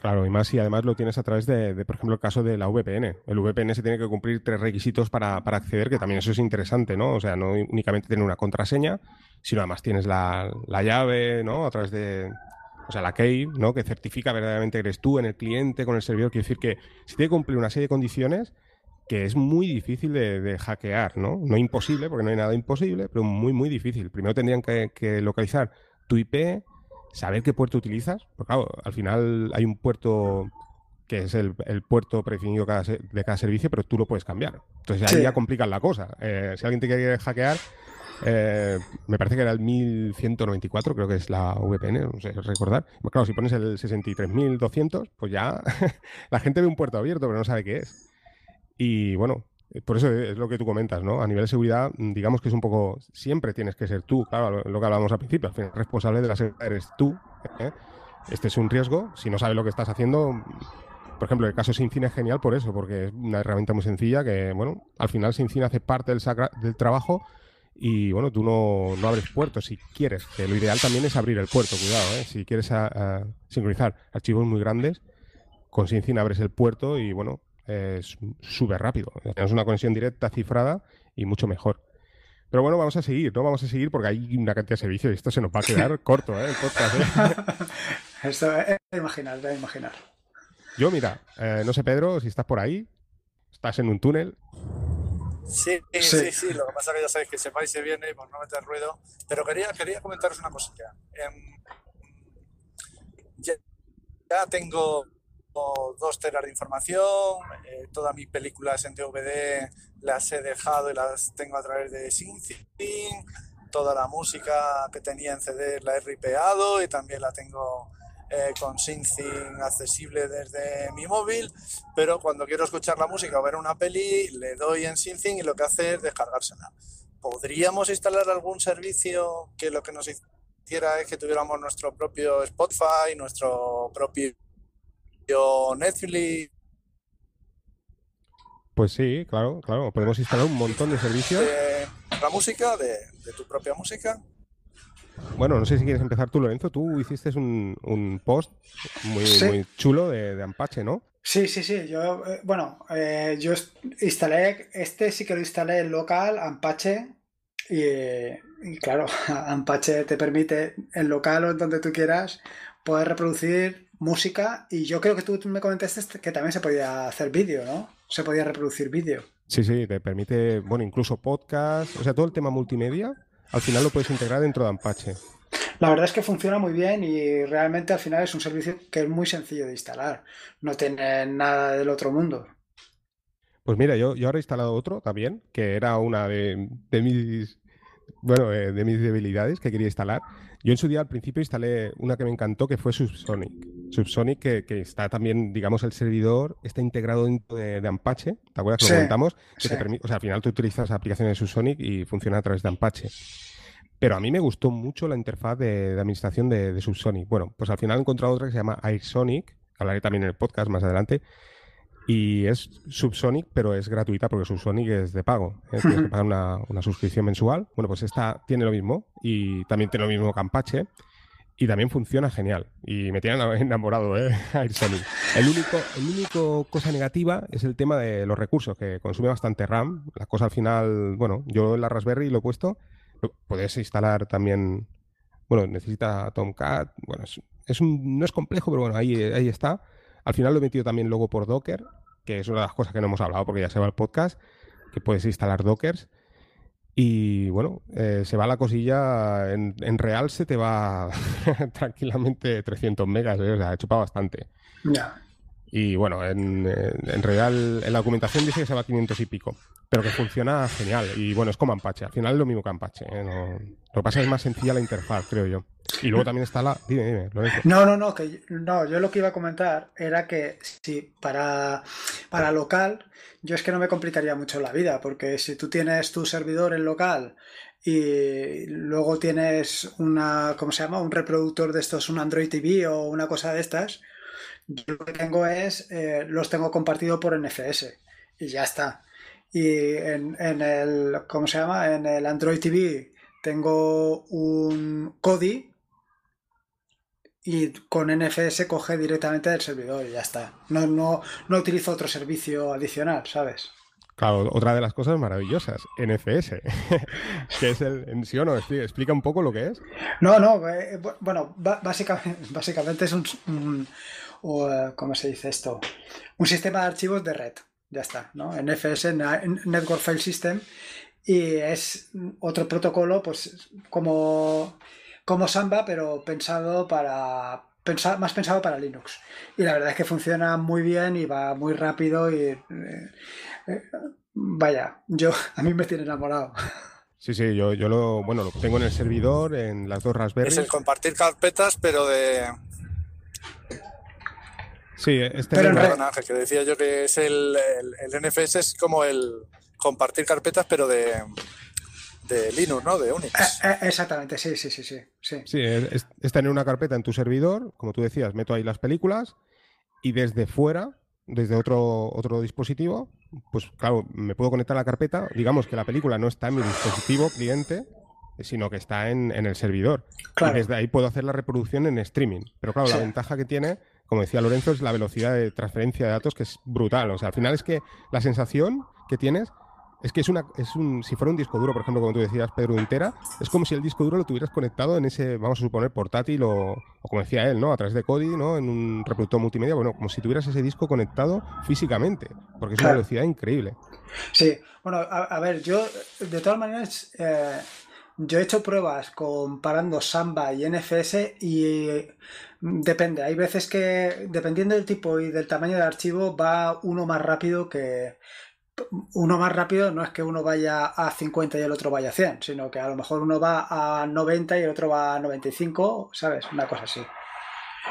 Claro, y más si además lo tienes a través de, por ejemplo, el caso de la VPN. El VPN se tiene que cumplir tres requisitos para, acceder, que también eso es interesante, ¿no? O sea, no únicamente tener una contraseña, sino además tienes la, llave, ¿no? A través de, o sea, la key, ¿no? Que certifica verdaderamente que eres tú en el cliente, con el servidor. Quiere decir que si tiene que cumplir una serie de condiciones que es muy difícil de, hackear, ¿no? No imposible, porque no hay nada imposible, pero muy, muy difícil. Primero tendrían que, que localizar tu IP, saber qué puerto utilizas, porque claro, al final hay un puerto que es el, puerto predefinido de cada servicio, pero tú lo puedes cambiar. Entonces ahí ya complican la cosa. Eh, si alguien te quiere hackear, eh, me parece que era el 1194, creo que es la VPN, no sé recordar. Claro, si pones el 63200, pues ya la gente ve un puerto abierto, pero no sabe qué es. Y bueno, eh, por eso es lo que tú comentas, ¿no? A nivel de seguridad, mm, digamos que es un poco. Siempre tienes que ser tú, claro, lo que hablábamos al principio. Al final, responsable de la seguridad eres tú. ¿eh? Este es un riesgo. Si no sabes lo que estás haciendo. Por ejemplo, el caso Syncine es genial por eso, porque es una herramienta muy sencilla que, bueno, al final Syncine hace parte del, del trabajo y, bueno, tú no, no, abres puertos si quieres. Que lo ideal también es abrir el puerto, cuidado, ¿eh? Si quieres sincronizar archivos muy grandes, con Syncine abres el puerto y, bueno, es súper rápido. Tenemos una conexión directa cifrada y mucho mejor. Pero bueno, vamos a seguir, ¿no? Vamos a seguir porque hay una cantidad de servicios y esto se nos va a quedar corto, ¿eh? El podcast, ¿eh? Esto es de imaginar, de imaginar. Yo, mira, eh, no sé, Pedro, si estás por ahí, estás en un túnel. Sí, sí, sí, Lo que pasa es que ya sabéis que se va y se viene por no meter ruido. Pero quería, quería comentaros una cosilla. Em, ya, ya tengo dos teras de información, eh, todas mis películas en DVD las he dejado y las tengo a través de SyncThin, toda la música que tenía en CD la he ripeado y también la tengo eh, con SyncThin accesible desde mi móvil, pero cuando quiero escuchar la música o ver una peli, le doy en SyncThin y lo que hace es descargársela. ¿Podríamos instalar algún servicio que lo que nos hiciera es que tuviéramos nuestro propio Spotify, nuestro propio Netflix. Pues sí, claro, claro. Podemos instalar un montón de servicios. la música, de, tu propia música. Bueno, no sé si quieres empezar tú, Lorenzo. Tú hiciste un, post muy, muy chulo de, de, Ampache, ¿no? Sí, sí, sí. Yo, eh, bueno, eh, yo instalé, este sí que lo instalé en local, Ampache, y, y claro, Ampache te permite en local o en donde tú quieras poder reproducir música y yo creo que tú me comentaste que también se podía hacer vídeo, ¿no? Se podía reproducir vídeo. Sí, sí, te permite, bueno, incluso podcast, o sea, todo el tema multimedia, al final lo puedes integrar dentro de Ampache. La verdad es que funciona muy bien y realmente al final es un servicio que es muy sencillo de instalar. No tiene nada del otro mundo. Pues mira, yo, yo ahora he instalado otro también, que era una de, mis bueno, eh, de mis debilidades que quería instalar. Yo en su día al principio instalé una que me encantó que fue Subsonic. Subsonic que, está también, digamos, el servidor está integrado dentro de, Ampache. ¿Te acuerdas que lo comentamos? o sea, al final tú utilizas aplicaciones de Subsonic y funciona a través de Ampache. Pero a mí me gustó mucho la interfaz de, administración de, de, Subsonic. Bueno, pues al final he encontrado otra que se llama AirSonic, que hablaré también en el podcast más adelante. Y es Subsonic, pero es gratuita porque Subsonic es de pago. ¿eh? Tienes que pagar una, suscripción mensual. Bueno, pues esta tiene lo mismo y también tiene lo mismo que Apache. Y también funciona genial. Y me tiene enamorado, ¿eh? AirSonic. El único, el único cosa negativa es el tema de los recursos, que consume bastante RAM. La cosa al final, bueno, yo en la Raspberry lo he puesto Puedes instalar también, bueno, necesita Tomcat, bueno, es, un, no es complejo, pero bueno, ahí, ahí está. Al final lo he metido también luego por Docker, que es una de las cosas que no hemos hablado porque ya se va el podcast, que puedes instalar Dockers. Y bueno, eh, se va la cosilla, en, real se te va tranquilamente 300 megas, ¿eh? o sea, bastante. Ya. Y bueno, en, en, real, en la documentación dice que se va a 500 y pico, pero que funciona genial. Y bueno, es como Ampache, al final es lo mismo que Ampache. ¿eh? lo que pasa es más sencilla la interfaz, creo yo. Y luego también está la. Dime, dime. No, no, no, que no, yo lo que iba a comentar era que si para, para local, yo es que no me complicaría mucho la vida, porque si tú tienes tu servidor en local y luego tienes una, ¿cómo se llama? Un reproductor de estos, un Android TV o una cosa de estas yo lo que tengo es, eh, los tengo compartido por NFS y ya está. Y en, el, ¿cómo se llama? En el Android TV tengo un Kodi y con NFS coge directamente del servidor y ya está. No, no, no utilizo otro servicio adicional, ¿sabes? Claro, otra de las cosas maravillosas, NFS, que es el, sí o no, explica un poco lo que es. No, no, eh, bueno, básicamente, básicamente es un, o, eh, ¿cómo se dice esto? Un sistema de archivos de red. Ya está, ¿no? NFS, Network File System, y es otro protocolo, pues como, como Samba, pero pensado para, más pensado para Linux. Y la verdad es que funciona muy bien y va muy rápido y eh, eh, vaya, yo a mí me tiene enamorado. Sí, sí, yo, yo lo, bueno, lo tengo en el servidor, en las dos Raspberry. Es el compartir carpetas, pero de, Sí, este Pero Ángel, que decía yo que es el, el, NFS es como el compartir carpetas, pero de, de Linux, ¿no? De Unix. Eh, eh, exactamente, sí, sí, sí, sí. Sí, es, tener una carpeta en tu servidor, como tú decías, meto ahí las películas y desde fuera, desde otro, otro dispositivo, pues claro, me puedo conectar a la carpeta, digamos que la película no está en mi dispositivo cliente, sino que está en, el servidor. Y desde ahí puedo hacer la reproducción en streaming. Pero claro, la ventaja que tiene como decía Lorenzo, es la velocidad de transferencia de datos que es brutal. O sea, al final es que la sensación que tienes es que es una, es un, si fuera un disco duro, por ejemplo, como tú decías, Pedro entera, es como si el disco duro lo tuvieras conectado en ese, vamos a suponer, portátil o, como decía él, ¿no? A través de Kodi, ¿no? En un reproductor multimedia, bueno, como si tuvieras ese disco conectado físicamente, porque es una velocidad increíble. Sí, bueno, a, ver, yo de todas maneras, eh, yo he hecho pruebas comparando Samba y NFS y Depende, hay veces que, dependiendo del tipo y del tamaño del archivo, va uno más rápido que... Uno más rápido no es que uno vaya a 50 y el otro vaya a 100, sino que a lo mejor uno va a 90 y el otro va a 95, ¿sabes? Una cosa así.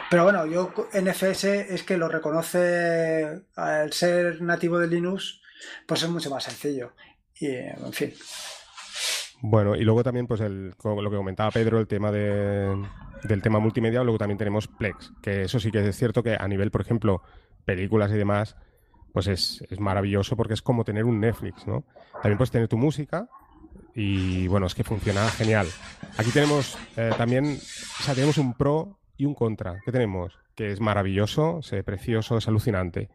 Pero bueno, yo NFS es que lo reconoce al ser nativo de Linux, pues es mucho más sencillo. Y en fin. Bueno, y luego también, pues el, lo que comentaba Pedro, el tema de, del tema multimedia, luego también tenemos Plex, que eso sí que es cierto que a nivel, por ejemplo, películas y demás, pues es, maravilloso porque es como tener un Netflix, ¿no? También puedes tener tu música y bueno, es que funciona genial. Aquí tenemos eh, también, o sea, tenemos un pro y un contra. ¿Qué tenemos? Que es maravilloso, es precioso, es alucinante.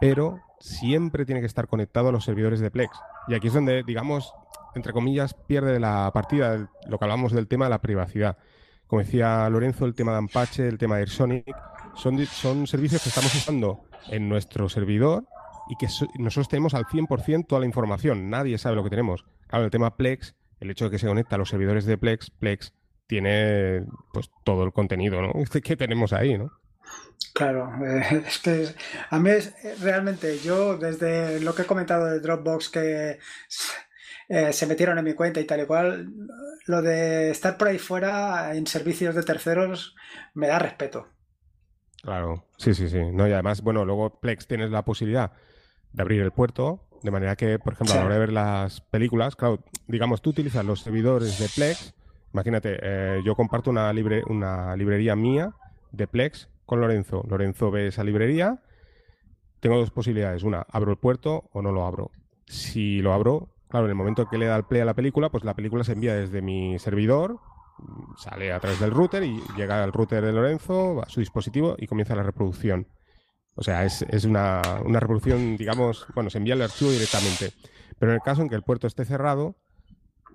pero siempre tiene que estar conectado a los servidores de Plex. Y aquí es donde, digamos, entre comillas, pierde la partida lo que hablamos del tema de la privacidad. Como decía Lorenzo, el tema de Ampache, el tema de AirSonic, son, son servicios que estamos usando en nuestro servidor y que nosotros tenemos al 100% toda la información. Nadie sabe lo que tenemos. Claro, el tema Plex, el hecho de que se conecta a los servidores de Plex, Plex tiene pues todo el contenido ¿no? que tenemos ahí, ¿no? Claro, eh, es que a mí es realmente yo desde lo que he comentado de Dropbox que eh, se metieron en mi cuenta y tal y cual, lo de estar por ahí fuera en servicios de terceros me da respeto. Claro, sí, sí, sí. No, y además, bueno, luego Plex tienes la posibilidad de abrir el puerto, de manera que, por ejemplo, a la hora de ver las películas, claro, digamos, tú utilizas los servidores de Plex, imagínate, eh, yo comparto una, libre, una librería mía de Plex con Lorenzo. Lorenzo ve esa librería, tengo dos posibilidades, una, abro el puerto o no lo abro. Si lo abro, Claro, en el momento que le da el play a la película, pues la película se envía desde mi servidor, sale a través del router y llega al router de Lorenzo, a su dispositivo y comienza la reproducción. O sea, es, una, reproducción, digamos, bueno, se envía el archivo directamente. Pero en el caso en que el puerto esté cerrado,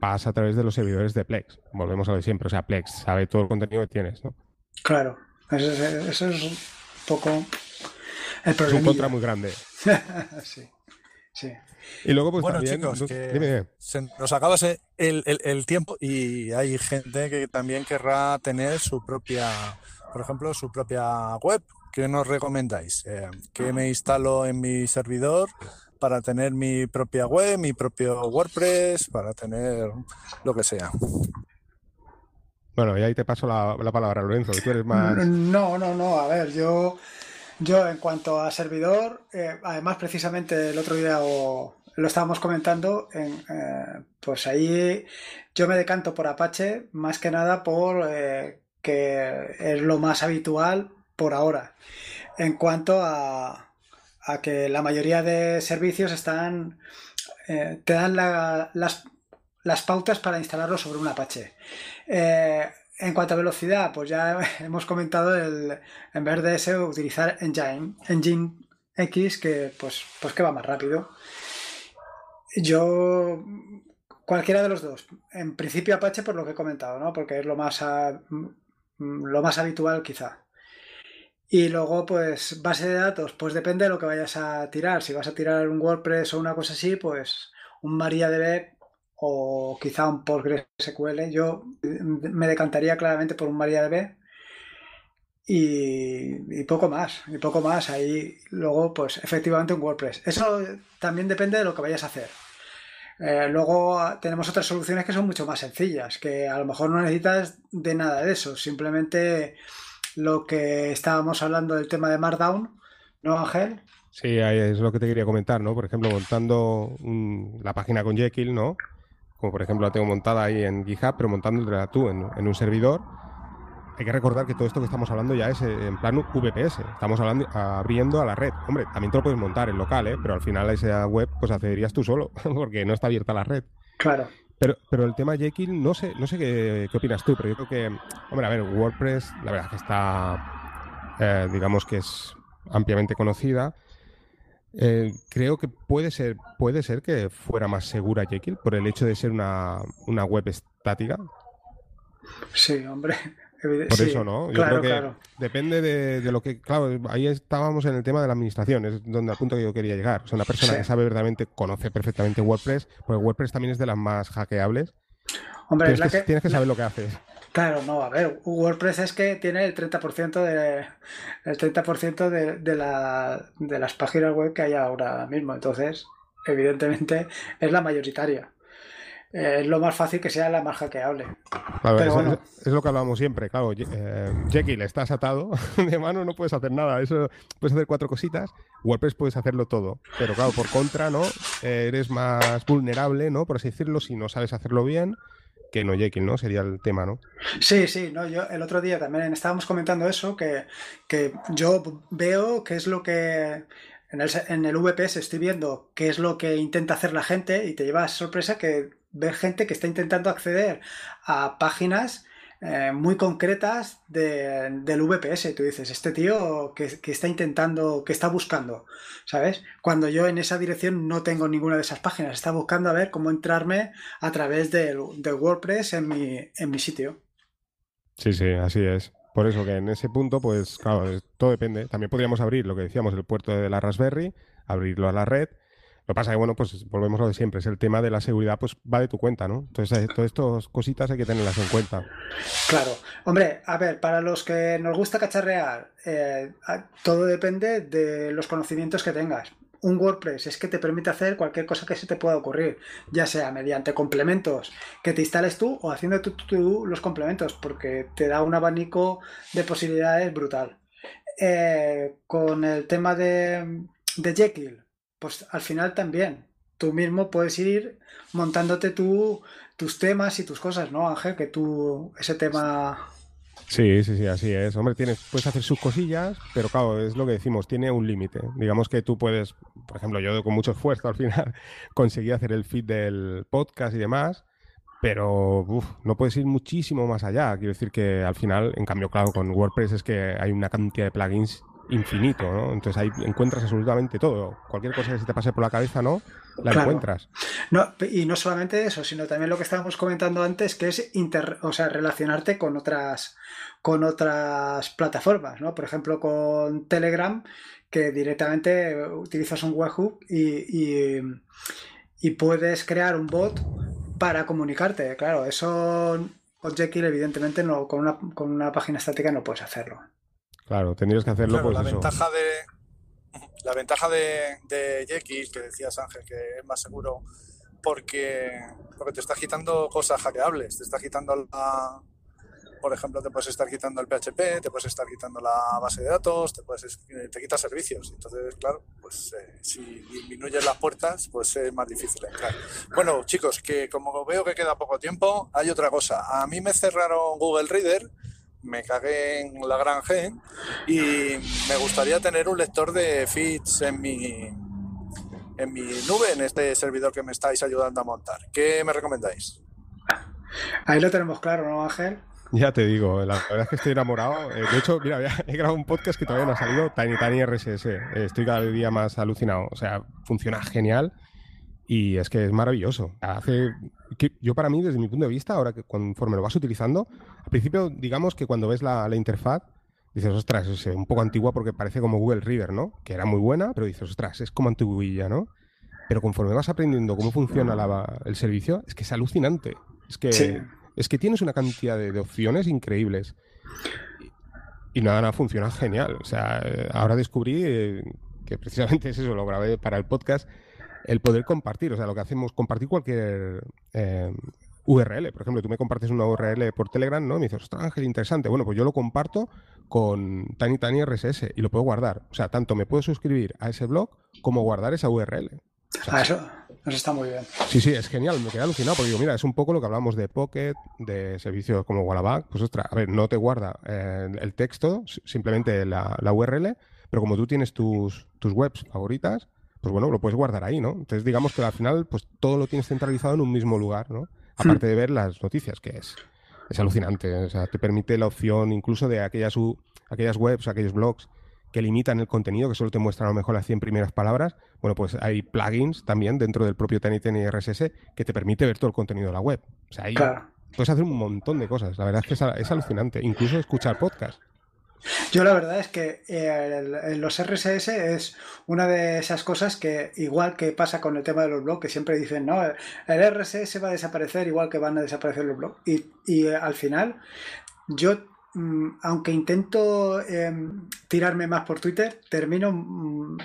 pasa a través de los servidores de Plex. Volvemos a lo de siempre. O sea, Plex sabe todo el contenido que tienes, ¿no? Claro, eso, es un poco el problema. Es un contra muy grande. sí, sí. Y luego, pues bueno, también, chicos, que se nos acaba el, el, tiempo y hay gente que también querrá tener su propia, por ejemplo, su propia web. ¿Qué nos recomendáis? Eh, ¿Qué me instalo en mi servidor para tener mi propia web, mi propio WordPress, para tener lo que sea? Bueno, y ahí te paso la, palabra, Lorenzo, tú eres más... No, no, no, a ver, yo yo, en cuanto a servidor, eh, además, precisamente el otro día lo estábamos comentando, en, eh, pues ahí yo me decanto por Apache más que nada por eh, que es lo más habitual por ahora. En cuanto a, que la mayoría de servicios están te dan las, las, pautas para instalarlo sobre un Apache. En cuanto a velocidad, pues ya hemos comentado el, en vez de ese, utilizar Engine, Engine X, que pues, pues que va más rápido. Yo, cualquiera de los dos. En principio Apache por lo que he comentado, ¿no? Porque es lo más, lo más habitual quizá. Y luego, pues, base de datos, pues depende de lo que vayas a tirar. Si vas a tirar un WordPress o una cosa así, pues un MariaDB o quizá un PostgreSQL. Yo me decantaría claramente por un MariaDB y, y poco más, y poco más. Ahí luego, pues efectivamente un WordPress. Eso también depende de lo que vayas a hacer. Eh, luego tenemos otras soluciones que son mucho más sencillas, que a lo mejor no necesitas de nada de eso, simplemente lo que estábamos hablando del tema de Markdown, ¿no, Ángel? Sí, es lo que te quería comentar, ¿no? Por ejemplo, montando la página con Jekyll, ¿no? Como por ejemplo la tengo montada ahí en GitHub, pero montándola tú en, un servidor. Hay que recordar que todo esto que estamos hablando ya es eh, en plano VPS. Estamos hablando, abriendo a la red. Hombre, también te lo puedes montar en local, ¿eh? pero al final a esa web pues accederías tú solo, porque no está abierta la red. Claro. Pero, pero el tema Jekyll, no sé, no sé qué, qué opinas tú, pero yo creo que, hombre, a ver, WordPress, la verdad que está, eh, digamos que es ampliamente conocida. Eh, creo que puede ser, puede ser que fuera más segura Jekyll por el hecho de ser una, web estática. Sí, hombre. Por eso, ¿no? Yo creo que depende de, lo que. Claro, ahí estábamos en el tema de la administración, es donde al punto que yo quería llegar. O sea, una persona que sabe verdaderamente, conoce perfectamente WordPress, porque WordPress también es de las más hackeables. Hombre, tienes, que, tienes que saber lo que haces. Claro, no, a ver, WordPress es que tiene el 30% de el 30% de, de, la, de las páginas web que hay ahora mismo, entonces, evidentemente es la mayoritaria. Eh, es lo más fácil que sea la más hackeable. es, lo que hablábamos siempre, claro. Eh, Jekyll, estás atado de mano, no puedes hacer nada. Eso puedes hacer cuatro cositas. WordPress puedes hacerlo todo. Pero claro, por contra, ¿no? Eh, eres más vulnerable, ¿no? Por así decirlo, si no sabes hacerlo bien que no Jekyll, ¿no? Sería el tema, ¿no? Sí, sí, no, yo el otro día también estábamos comentando eso, que, yo veo qué es lo que en el, en el VPS estoy viendo qué es lo que intenta hacer la gente y te lleva a sorpresa que ver gente que está intentando acceder a páginas eh, muy concretas del VPS. Tú dices, este tío que, está intentando, que está buscando, ¿sabes? Cuando yo en esa dirección no tengo ninguna de esas páginas, está buscando a ver cómo entrarme a través de, WordPress en mi, en mi sitio. Sí, sí, así es. Por eso que en ese punto, pues claro, todo depende. También podríamos abrir lo que decíamos, el puerto de la Raspberry, abrirlo a la red lo que pasa es que, bueno, pues volvemos a lo de siempre, es el tema de la seguridad, pues va de tu cuenta, ¿no? Entonces, eh, todas estas cositas hay que tenerlas en cuenta. Claro. Hombre, a ver, para los que nos gusta cacharrear, eh, todo depende de los conocimientos que tengas. Un WordPress es que te permite hacer cualquier cosa que se te pueda ocurrir, ya sea mediante complementos que te instales tú o haciendo tú, los complementos, porque te da un abanico de posibilidades brutal. Eh, con el tema de, de Jekyll, pues al final también tú mismo puedes ir montándote tus temas y tus cosas, ¿no, Ángel? Que tú, ese tema... Sí, sí, sí, así es. Hombre, puedes hacer sus cosillas, pero claro, es lo que decimos, tiene un límite. Digamos que tú puedes, por ejemplo, yo con mucho esfuerzo al final conseguí hacer el feed del podcast y demás, pero no puedes ir muchísimo más allá. Quiero decir que al final, en cambio, claro, con WordPress es que hay una cantidad de plugins infinito, ¿no? Entonces ahí encuentras absolutamente todo. Cualquier cosa que se te pase por la cabeza, ¿no? La encuentras. No, y no solamente eso, sino también lo que estábamos comentando antes, que es inter, o sea, relacionarte con otras, con otras plataformas, ¿no? Por ejemplo, con Telegram, que directamente utilizas un webhook y, y, puedes crear un bot para comunicarte. Claro, eso con Jekyll, evidentemente, no, con una, con una página estática no puedes hacerlo. Claro, tendrías que hacerlo pues la Ventaja de, la ventaja de, de Jekyll, que decías Ángel, que es más seguro porque, porque te está quitando cosas hackeables, te está quitando la, por ejemplo, te puedes estar quitando el PHP, te puedes estar quitando la base de datos, te puedes te quita servicios. Entonces, claro, pues eh, si disminuyes las puertas, pues es más difícil entrar. Bueno, chicos, que como veo que queda poco tiempo, hay otra cosa. A mí me cerraron Google Reader me cagué en la gran G y me gustaría tener un lector de feeds en mi, en mi nube, en este servidor que me estáis ayudando a montar. ¿Qué me recomendáis? Ahí lo tenemos claro, ¿no, Ángel? Ya te digo, la verdad es que estoy enamorado. Eh, de hecho, mira, he grabado un podcast que todavía no ha salido, Tiny Tiny RSS. Estoy cada día más alucinado. O sea, funciona genial y es que es maravilloso. Hace yo para mí, desde mi punto de vista, ahora que conforme lo vas utilizando, al principio, digamos que cuando ves la, interfaz, dices, ostras, es un poco antigua porque parece como Google Reader, ¿no? Que era muy buena, pero dices, ostras, es como antiguilla, ¿no? Pero conforme vas aprendiendo cómo funciona el servicio, es que es alucinante. Es que, es que tienes una cantidad de, opciones increíbles. Y, nada, nada, funciona genial. O sea, ahora descubrí eh, que precisamente es eso, lo grabé para el podcast, el poder compartir, o sea, lo que hacemos, compartir cualquier eh, URL. Por ejemplo, tú me compartes una URL por Telegram, ¿no? Y me dices, ostras, Ángel, interesante. Bueno, pues yo lo comparto con Tiny Tiny RSS y lo puedo guardar. O sea, tanto me puedo suscribir a ese blog como guardar esa URL. ah, eso, eso, está muy bien. Sí, sí, es genial. Me quedé alucinado porque digo, mira, es un poco lo que hablamos de Pocket, de servicios como Wallaback. Pues ostras, a ver, no te guarda eh, el texto, simplemente la, la, URL, pero como tú tienes tus, tus webs favoritas, pues bueno, lo puedes guardar ahí, ¿no? Entonces digamos que al final pues todo lo tienes centralizado en un mismo lugar, ¿no? Aparte de ver las noticias, que es, es alucinante. O sea, te permite la opción incluso de aquellas, aquellas webs, aquellos blogs que limitan el contenido, que solo te muestran a lo mejor las 100 primeras palabras. Bueno, pues hay plugins también dentro del propio TNT RSS que te permite ver todo el contenido de la web. O sea, ahí puedes hacer un montón de cosas. La verdad es que es, es alucinante. Incluso escuchar podcast. Yo la verdad es que eh, los RSS es una de esas cosas que, igual que pasa con el tema de los blogs, que siempre dicen, no, el RSS va a desaparecer igual que van a desaparecer los blogs. Y, eh, al final, yo, mm, aunque intento em, tirarme más por Twitter, termino mm,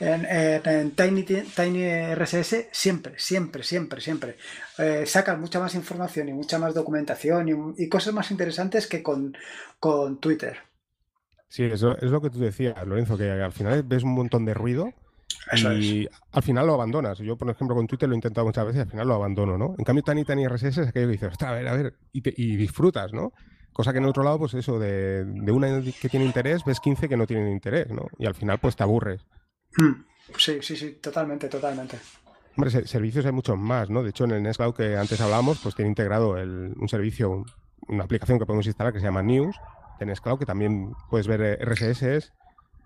en, Tiny, Tiny, RSS siempre, siempre, siempre, siempre. Eh, sacan mucha más información y mucha más documentación y, cosas más interesantes que con, con Twitter. Sí, eso es lo que tú decías, Lorenzo, que al final ves un montón de ruido y al final lo abandonas. Yo, por ejemplo, con Twitter lo he intentado muchas veces y al final lo abandono, ¿no? En cambio, Tani Tani RSS es aquello que dices, a ver, a ver, y, disfrutas, ¿no? Cosa que en otro lado, pues eso, de, de, una que tiene interés, ves 15 que no tienen interés, ¿no? Y al final, pues te aburres. Hmm. Sí, sí, sí, totalmente, totalmente. Hombre, servicios hay muchos más, ¿no? De hecho, en el Nextcloud que antes hablábamos, pues tiene integrado un servicio una aplicación que podemos instalar que se llama News en Cloud, que también puedes ver eh, RSS,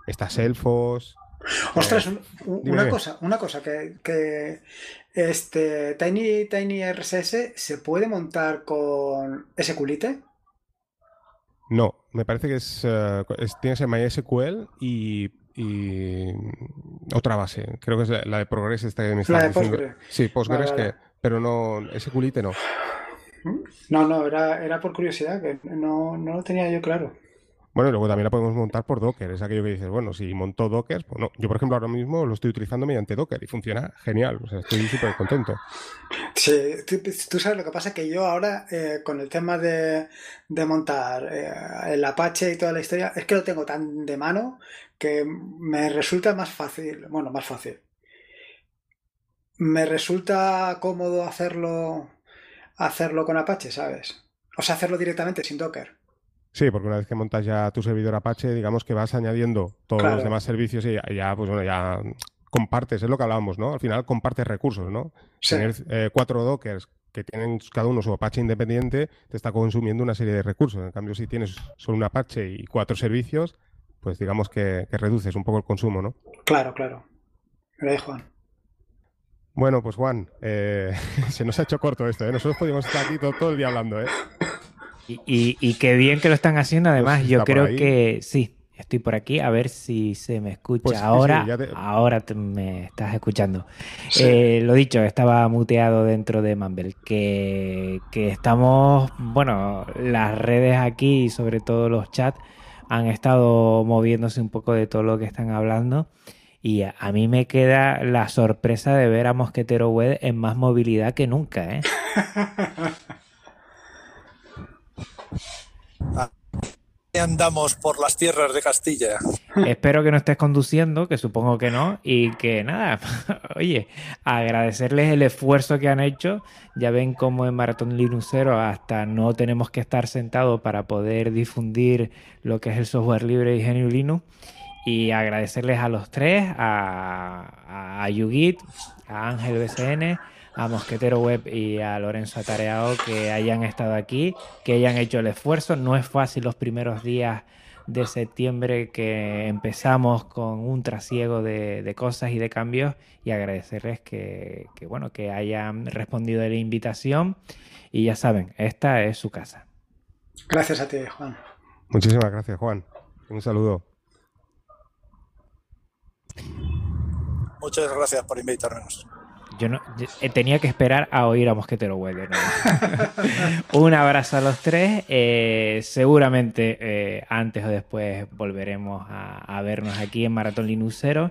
está Selfos. Ostras, una cosa, una cosa que, este Tiny, Tiny RSS se puede montar con SQLite. No, me parece que es, uh, tienes el MySQL y, otra base. Creo que es la, de Progress esta que me La de Postgres. Sí, Postgres, Que, pero no, SQLite no. No, no, era, era por curiosidad, que no, no lo tenía yo claro. Bueno, y luego también la podemos montar por Docker. Es aquello que dices, bueno, si montó Docker, pues no. Yo, por ejemplo, ahora mismo lo estoy utilizando mediante Docker y funciona genial. O sea, estoy súper contento. Sí, tú, sabes lo que pasa que yo ahora, eh, con el tema de, montar eh, el Apache y toda la historia, es que lo tengo tan de mano que me resulta más fácil. Bueno, más fácil. Me resulta cómodo hacerlo, hacerlo con Apache, ¿sabes? O sea, hacerlo directamente sin Docker. Sí, porque una vez que montas ya tu servidor Apache, digamos que vas añadiendo todos los demás servicios y ya, pues bueno, ya compartes, es lo que hablábamos, ¿no? Al final compartes recursos, ¿no? Tener eh, cuatro Dockers que tienen cada uno su Apache independiente te está consumiendo una serie de recursos. En cambio, si tienes solo un Apache y cuatro servicios, pues digamos que, reduces un poco el consumo, ¿no? Claro, claro. Gracias, Juan. Bueno, pues Juan, eh, se nos ha hecho corto esto, ¿eh? Nosotros podríamos estar aquí todo, todo el día hablando, ¿eh? Y, qué bien que lo están haciendo. Además, yo creo que sí, estoy por aquí. A ver si se me escucha. Pues ahora, ahora me estás escuchando. Eh, lo dicho, estaba muteado dentro de Mumble. Que, que estamos, bueno, las redes aquí y sobre todo los chats han estado moviéndose un poco de todo lo que están hablando. Y a, mí me queda la sorpresa de ver a Mosquetero Web en más movilidad que nunca, ¿eh? andamos por las tierras de Castilla. Espero que no estés conduciendo, que supongo que no, y que nada, oye, agradecerles el esfuerzo que han hecho. Ya ven cómo en Maratón Linuxero hasta no tenemos que estar sentados para poder difundir lo que es el software libre y GNU Linux. Y agradecerles a los tres, a, a Yugit, a Ángel BCN, a Mosquetero Web y a Lorenzo Atareado que hayan estado aquí, que hayan hecho el esfuerzo. No es fácil los primeros días de septiembre que empezamos con un trasiego de, cosas y de cambios y agradecerles que, bueno, que hayan respondido a la invitación y ya saben, esta es su casa. Gracias a ti, Juan. Muchísimas gracias, Juan. Un saludo. Muchas gracias por invitarnos. Yo no eh, tenía que esperar a oír a Mosquetero Web Un abrazo a los tres. Eh, seguramente eh, antes o después volveremos a, vernos aquí en Maratón Linuxero.